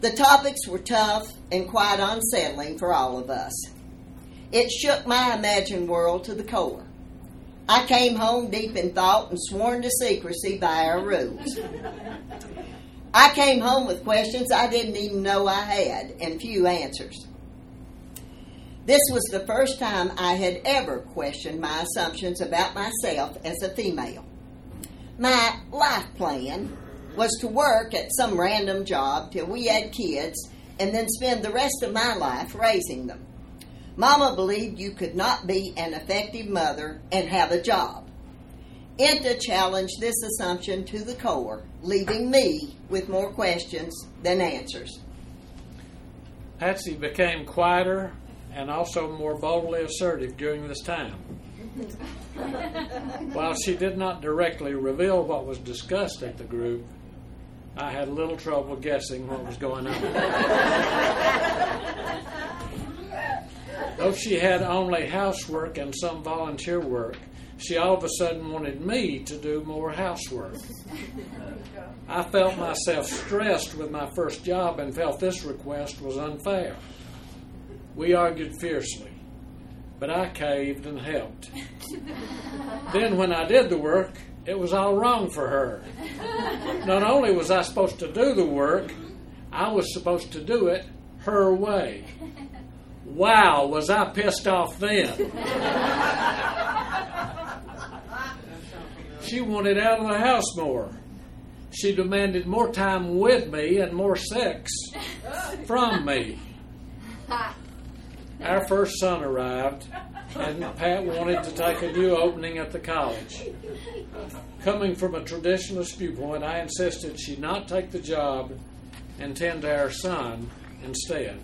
The topics were tough and quite unsettling for all of us. It shook my imagined world to the core. I came home deep in thought and sworn to secrecy by our rules. I came home with questions I didn't even know I had and few answers. This was the first time I had ever questioned my assumptions about myself as a female. My life plan was to work at some random job till we had kids and then spend the rest of my life raising them. Mama believed you could not be an effective mother and have a job. INTA challenged this assumption to the core, leaving me with more questions than answers. Patsy became quieter and also more boldly assertive during this time. <laughs> While she did not directly reveal what was discussed at the group, I had little trouble guessing what was going on. <laughs> Though she had only housework and some volunteer work, she all of a sudden wanted me to do more housework. <laughs> I felt myself stressed with my first job and felt this request was unfair. We argued fiercely, but I caved and helped. <laughs> then, when I did the work, it was all wrong for her. Not only was I supposed to do the work, I was supposed to do it her way. Wow, was I pissed off then? she wanted out of the house more. She demanded more time with me and more sex from me. <laughs> Our first son arrived, and Pat wanted to take a new opening at the college. Coming from a traditionalist viewpoint, I insisted she not take the job and tend to our son instead.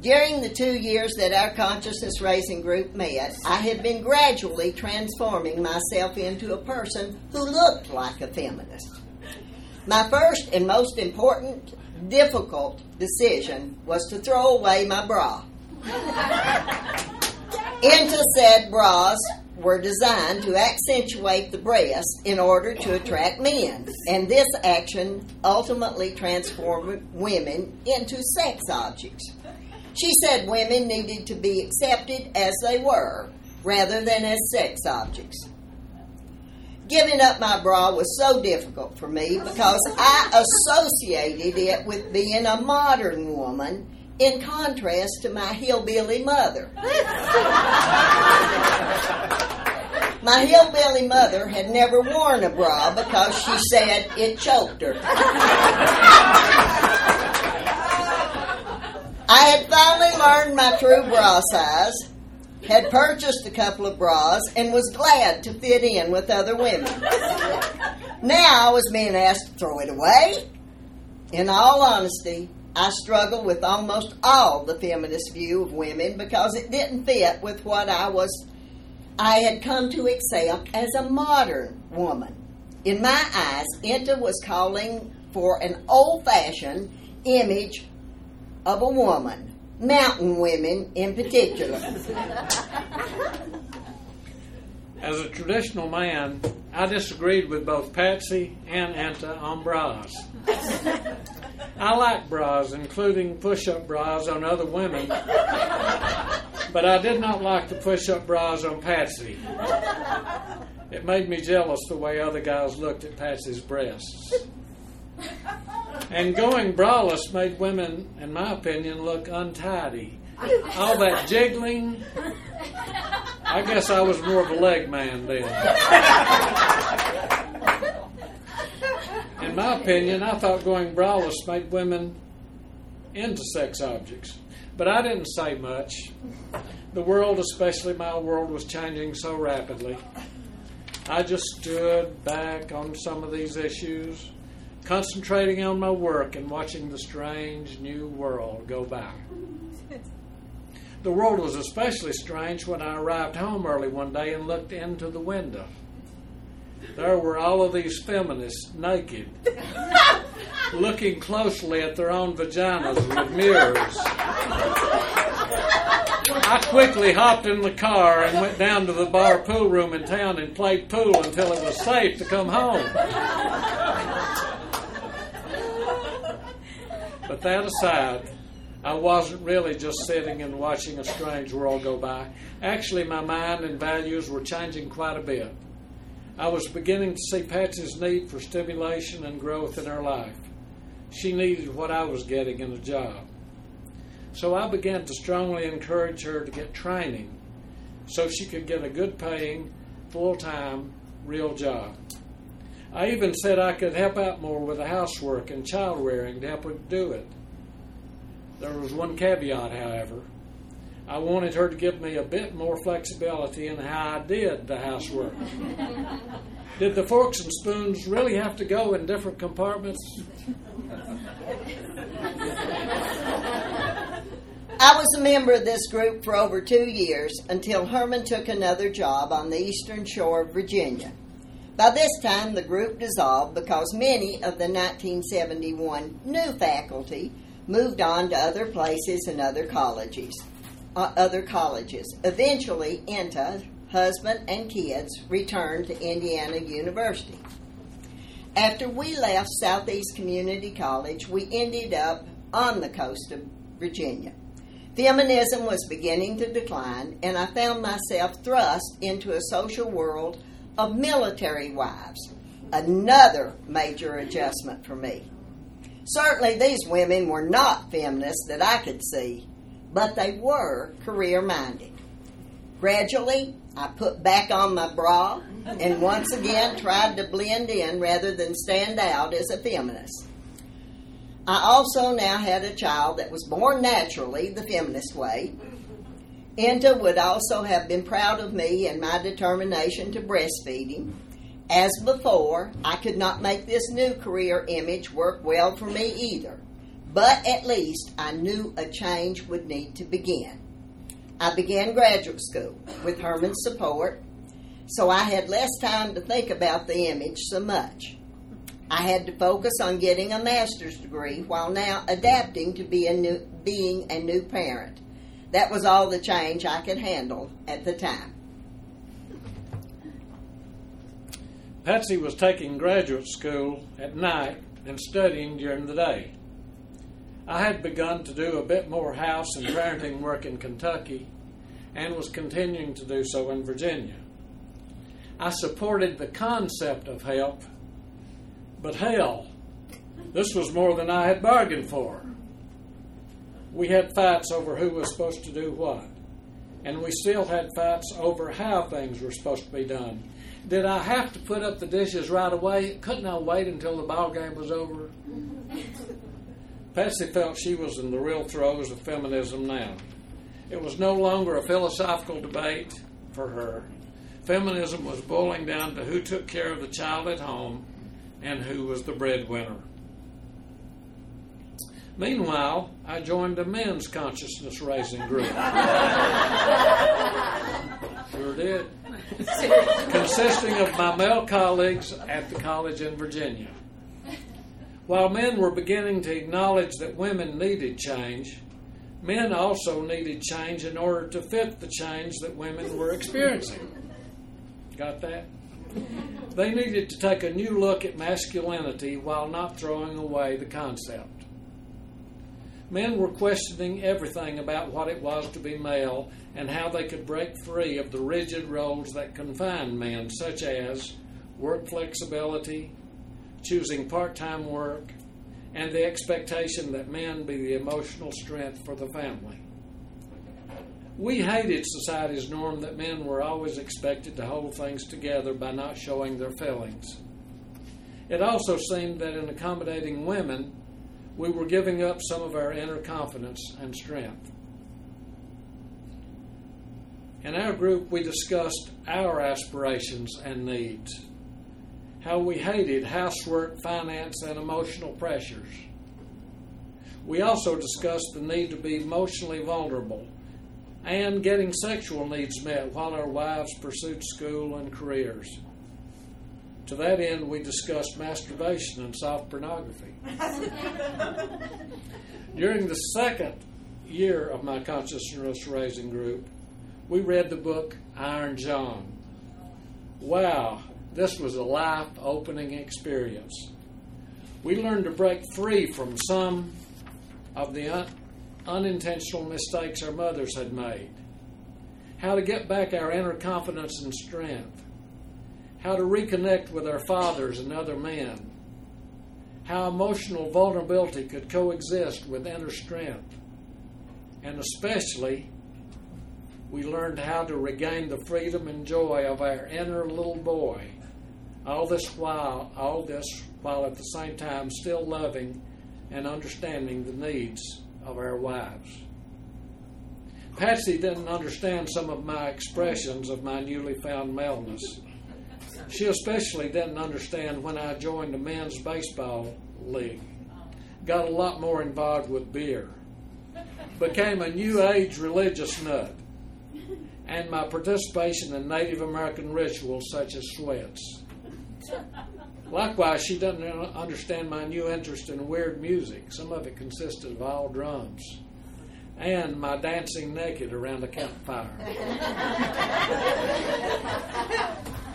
During the two years that our consciousness raising group met, I had been gradually transforming myself into a person who looked like a feminist. My first and most important, difficult decision was to throw away my bra. INTA said bras were designed to accentuate the breast in order to attract men, and this action ultimately transformed women into sex objects. She said women needed to be accepted as they were rather than as sex objects. Giving up my bra was so difficult for me because I associated it with being a modern woman in contrast to my hillbilly mother. <laughs> My hillbilly mother had never worn a bra because she said it choked her. <laughs> I had finally learned my true bra size, had purchased a couple of bras, and was glad to fit in with other women. Now I was being asked to throw it away. In all honesty, I struggled with almost all the feminist view of women because it didn't fit with what I was I had come to accept as a modern woman. In my eyes, INTA was calling for an old fashioned image of a woman, mountain women in particular. As a traditional man, I disagreed with both Patsy and Inta on bras. I like bras, including push up bras on other women, but I did not like the push up bras on Patsy. It made me jealous the way other guys looked at Patsy's breasts. And going braless made women, in my opinion, look untidy. All that jiggling. I guess I was more of a leg man then. In my opinion, I thought going braless made women into sex objects. But I didn't say much. The world, especially my world, was changing so rapidly. I just stood back on some of these issues, concentrating on my work and watching the strange new world go by. The world was especially strange when I arrived home early one day and looked into the window. There were all of these feminists naked. <laughs> looking closely at their own vaginas with mirrors. I quickly hopped in the car and went down to the bar pool room in town and played pool until it was safe to come home. But that aside, I wasn't really just sitting and watching a strange world go by. Actually, my mind and values were changing quite a bit. I was beginning to see Patsy's need for stimulation and growth in her life. She needed what I was getting in a job. So I began to strongly encourage her to get training so she could get a good paying, full time, real job. I even said I could help out more with the housework and child rearing to help her do it. There was one caveat, however. I wanted her to give me a bit more flexibility in how I did the housework. <laughs> did the forks and spoons really have to go in different compartments? I was a member of this group for over two years until Herman took another job on the eastern shore of Virginia. By this time, the group dissolved because many of the 1971 new faculty moved on to other places and other colleges. Uh, other colleges. Eventually, Inta, husband and kids, returned to Indiana University. After we left Southeast Community College, we ended up on the coast of Virginia. Feminism was beginning to decline, and I found myself thrust into a social world of military wives. Another major adjustment for me. Certainly, these women were not feminists that I could see, but they were career minded. Gradually, I put back on my bra and once again tried to blend in rather than stand out as a feminist. I also now had a child that was born naturally the feminist way. Inta would also have been proud of me and my determination to breastfeed him. As before, I could not make this new career image work well for me either, but at least I knew a change would need to begin. I began graduate school with Herman's support, so I had less time to think about the image so much. I had to focus on getting a master's degree while now adapting to be a new, being a new parent. That was all the change I could handle at the time. Patsy was taking graduate school at night and studying during the day. I had begun to do a bit more house and parenting work in Kentucky and was continuing to do so in Virginia. I supported the concept of help but hell, this was more than I had bargained for. We had fights over who was supposed to do what. And we still had fights over how things were supposed to be done. Did I have to put up the dishes right away? Couldn't I wait until the ball game was over? Patsy felt she was in the real throes of feminism now. It was no longer a philosophical debate for her. Feminism was boiling down to who took care of the child at home and who was the breadwinner. Meanwhile, I joined a men's consciousness raising group. sure did. Consisting of my male colleagues at the college in Virginia. While men were beginning to acknowledge that women needed change, men also needed change in order to fit the change that women were experiencing. Got that? They needed to take a new look at masculinity while not throwing away the concept. Men were questioning everything about what it was to be male and how they could break free of the rigid roles that confined men, such as work flexibility, choosing part time work, and the expectation that men be the emotional strength for the family. We hated society's norm that men were always expected to hold things together by not showing their feelings. It also seemed that in accommodating women, we were giving up some of our inner confidence and strength. In our group, we discussed our aspirations and needs, how we hated housework, finance, and emotional pressures. We also discussed the need to be emotionally vulnerable and getting sexual needs met while our wives pursued school and careers. To that end, we discussed masturbation and soft pornography. During the second year of my consciousness raising group, we read the book Iron John. Wow, this was a life opening experience. We learned to break free from some of the un- unintentional mistakes our mothers had made, how to get back our inner confidence and strength, how to reconnect with our fathers and other men, how emotional vulnerability could coexist with inner strength, and especially we learned how to regain the freedom and joy of our inner little boy. All this while, all this while at the same time still loving and understanding the needs of our wives. Patsy didn't understand some of my expressions of my newly found maleness. She especially didn't understand when I joined the men's baseball league, got a lot more involved with beer, became a new age religious nut, and my participation in Native American rituals such as sweats. Likewise, she doesn't understand my new interest in weird music. Some of it consisted of all drums. And my dancing naked around a campfire. <laughs>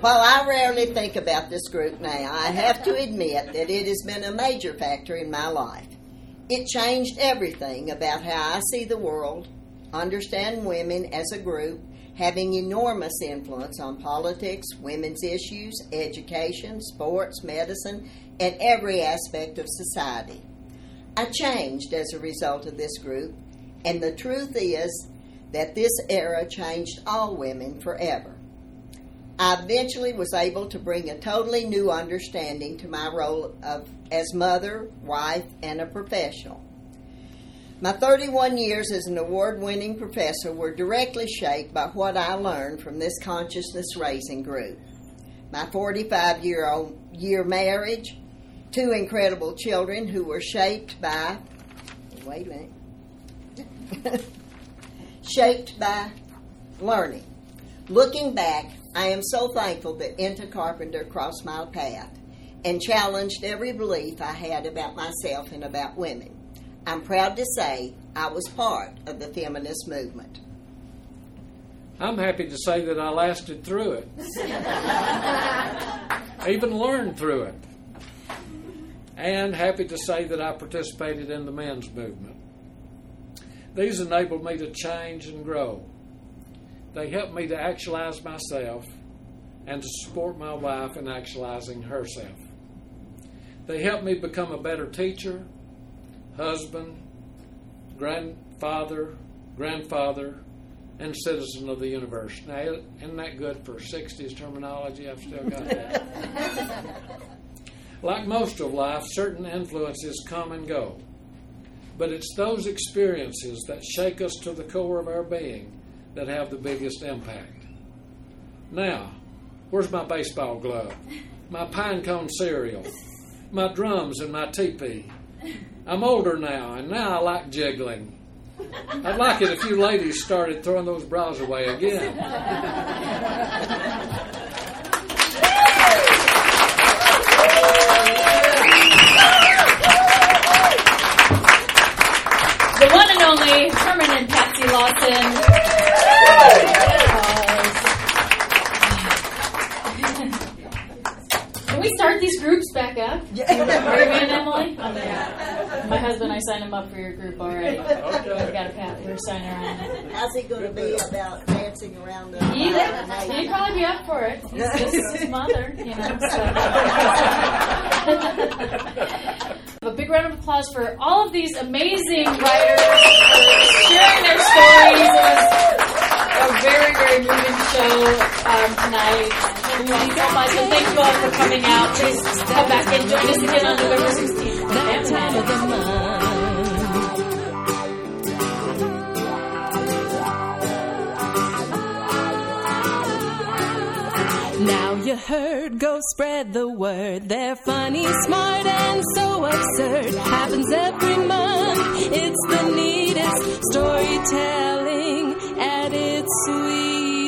While I rarely think about this group now, I have to admit that it has been a major factor in my life. It changed everything about how I see the world, understand women as a group, having enormous influence on politics, women's issues, education, sports, medicine, and every aspect of society. I changed as a result of this group, and the truth is that this era changed all women forever. I eventually was able to bring a totally new understanding to my role of as mother, wife, and a professional. My 31 years as an award winning professor were directly shaped by what I learned from this consciousness raising group. My 45 year old year marriage, two incredible children who were shaped by, wait a minute, <laughs> shaped by learning. Looking back, I am so thankful that Inta Carpenter crossed my path and challenged every belief I had about myself and about women. I'm proud to say I was part of the feminist movement. I'm happy to say that I lasted through it, I <laughs> even learned through it, and happy to say that I participated in the men's movement. These enabled me to change and grow. They helped me to actualize myself and to support my wife in actualizing herself. They helped me become a better teacher, husband, grandfather, grandfather, and citizen of the universe. Now, isn't that good for 60s terminology? I've still got that. <laughs> like most of life, certain influences come and go. But it's those experiences that shake us to the core of our being that have the biggest impact. Now, where's my baseball glove? My pine cone cereal? My drums and my teepee? I'm older now, and now I like jiggling. I'd like it if you ladies started throwing those bras away again. The one and only Herman and Patsy Lawson. Yeah. We start these groups back up? Are you and Emily? <laughs> Oh, yeah. My husband, I signed him up for your group already. Okay. We got a pat. We're signing around. How's he going to be about dancing around the He'd, he'd probably be up for it. He's just his mother, you know. So. <laughs> a big round of applause for all of these amazing writers for sharing their stories. A very, very moving show um, tonight. Thank you so much, and thank you all for coming out. Please come back and join us again on November 16th. You heard, go spread the word. They're funny, smart, and so absurd. Happens every month. It's the neatest storytelling at its sweetest.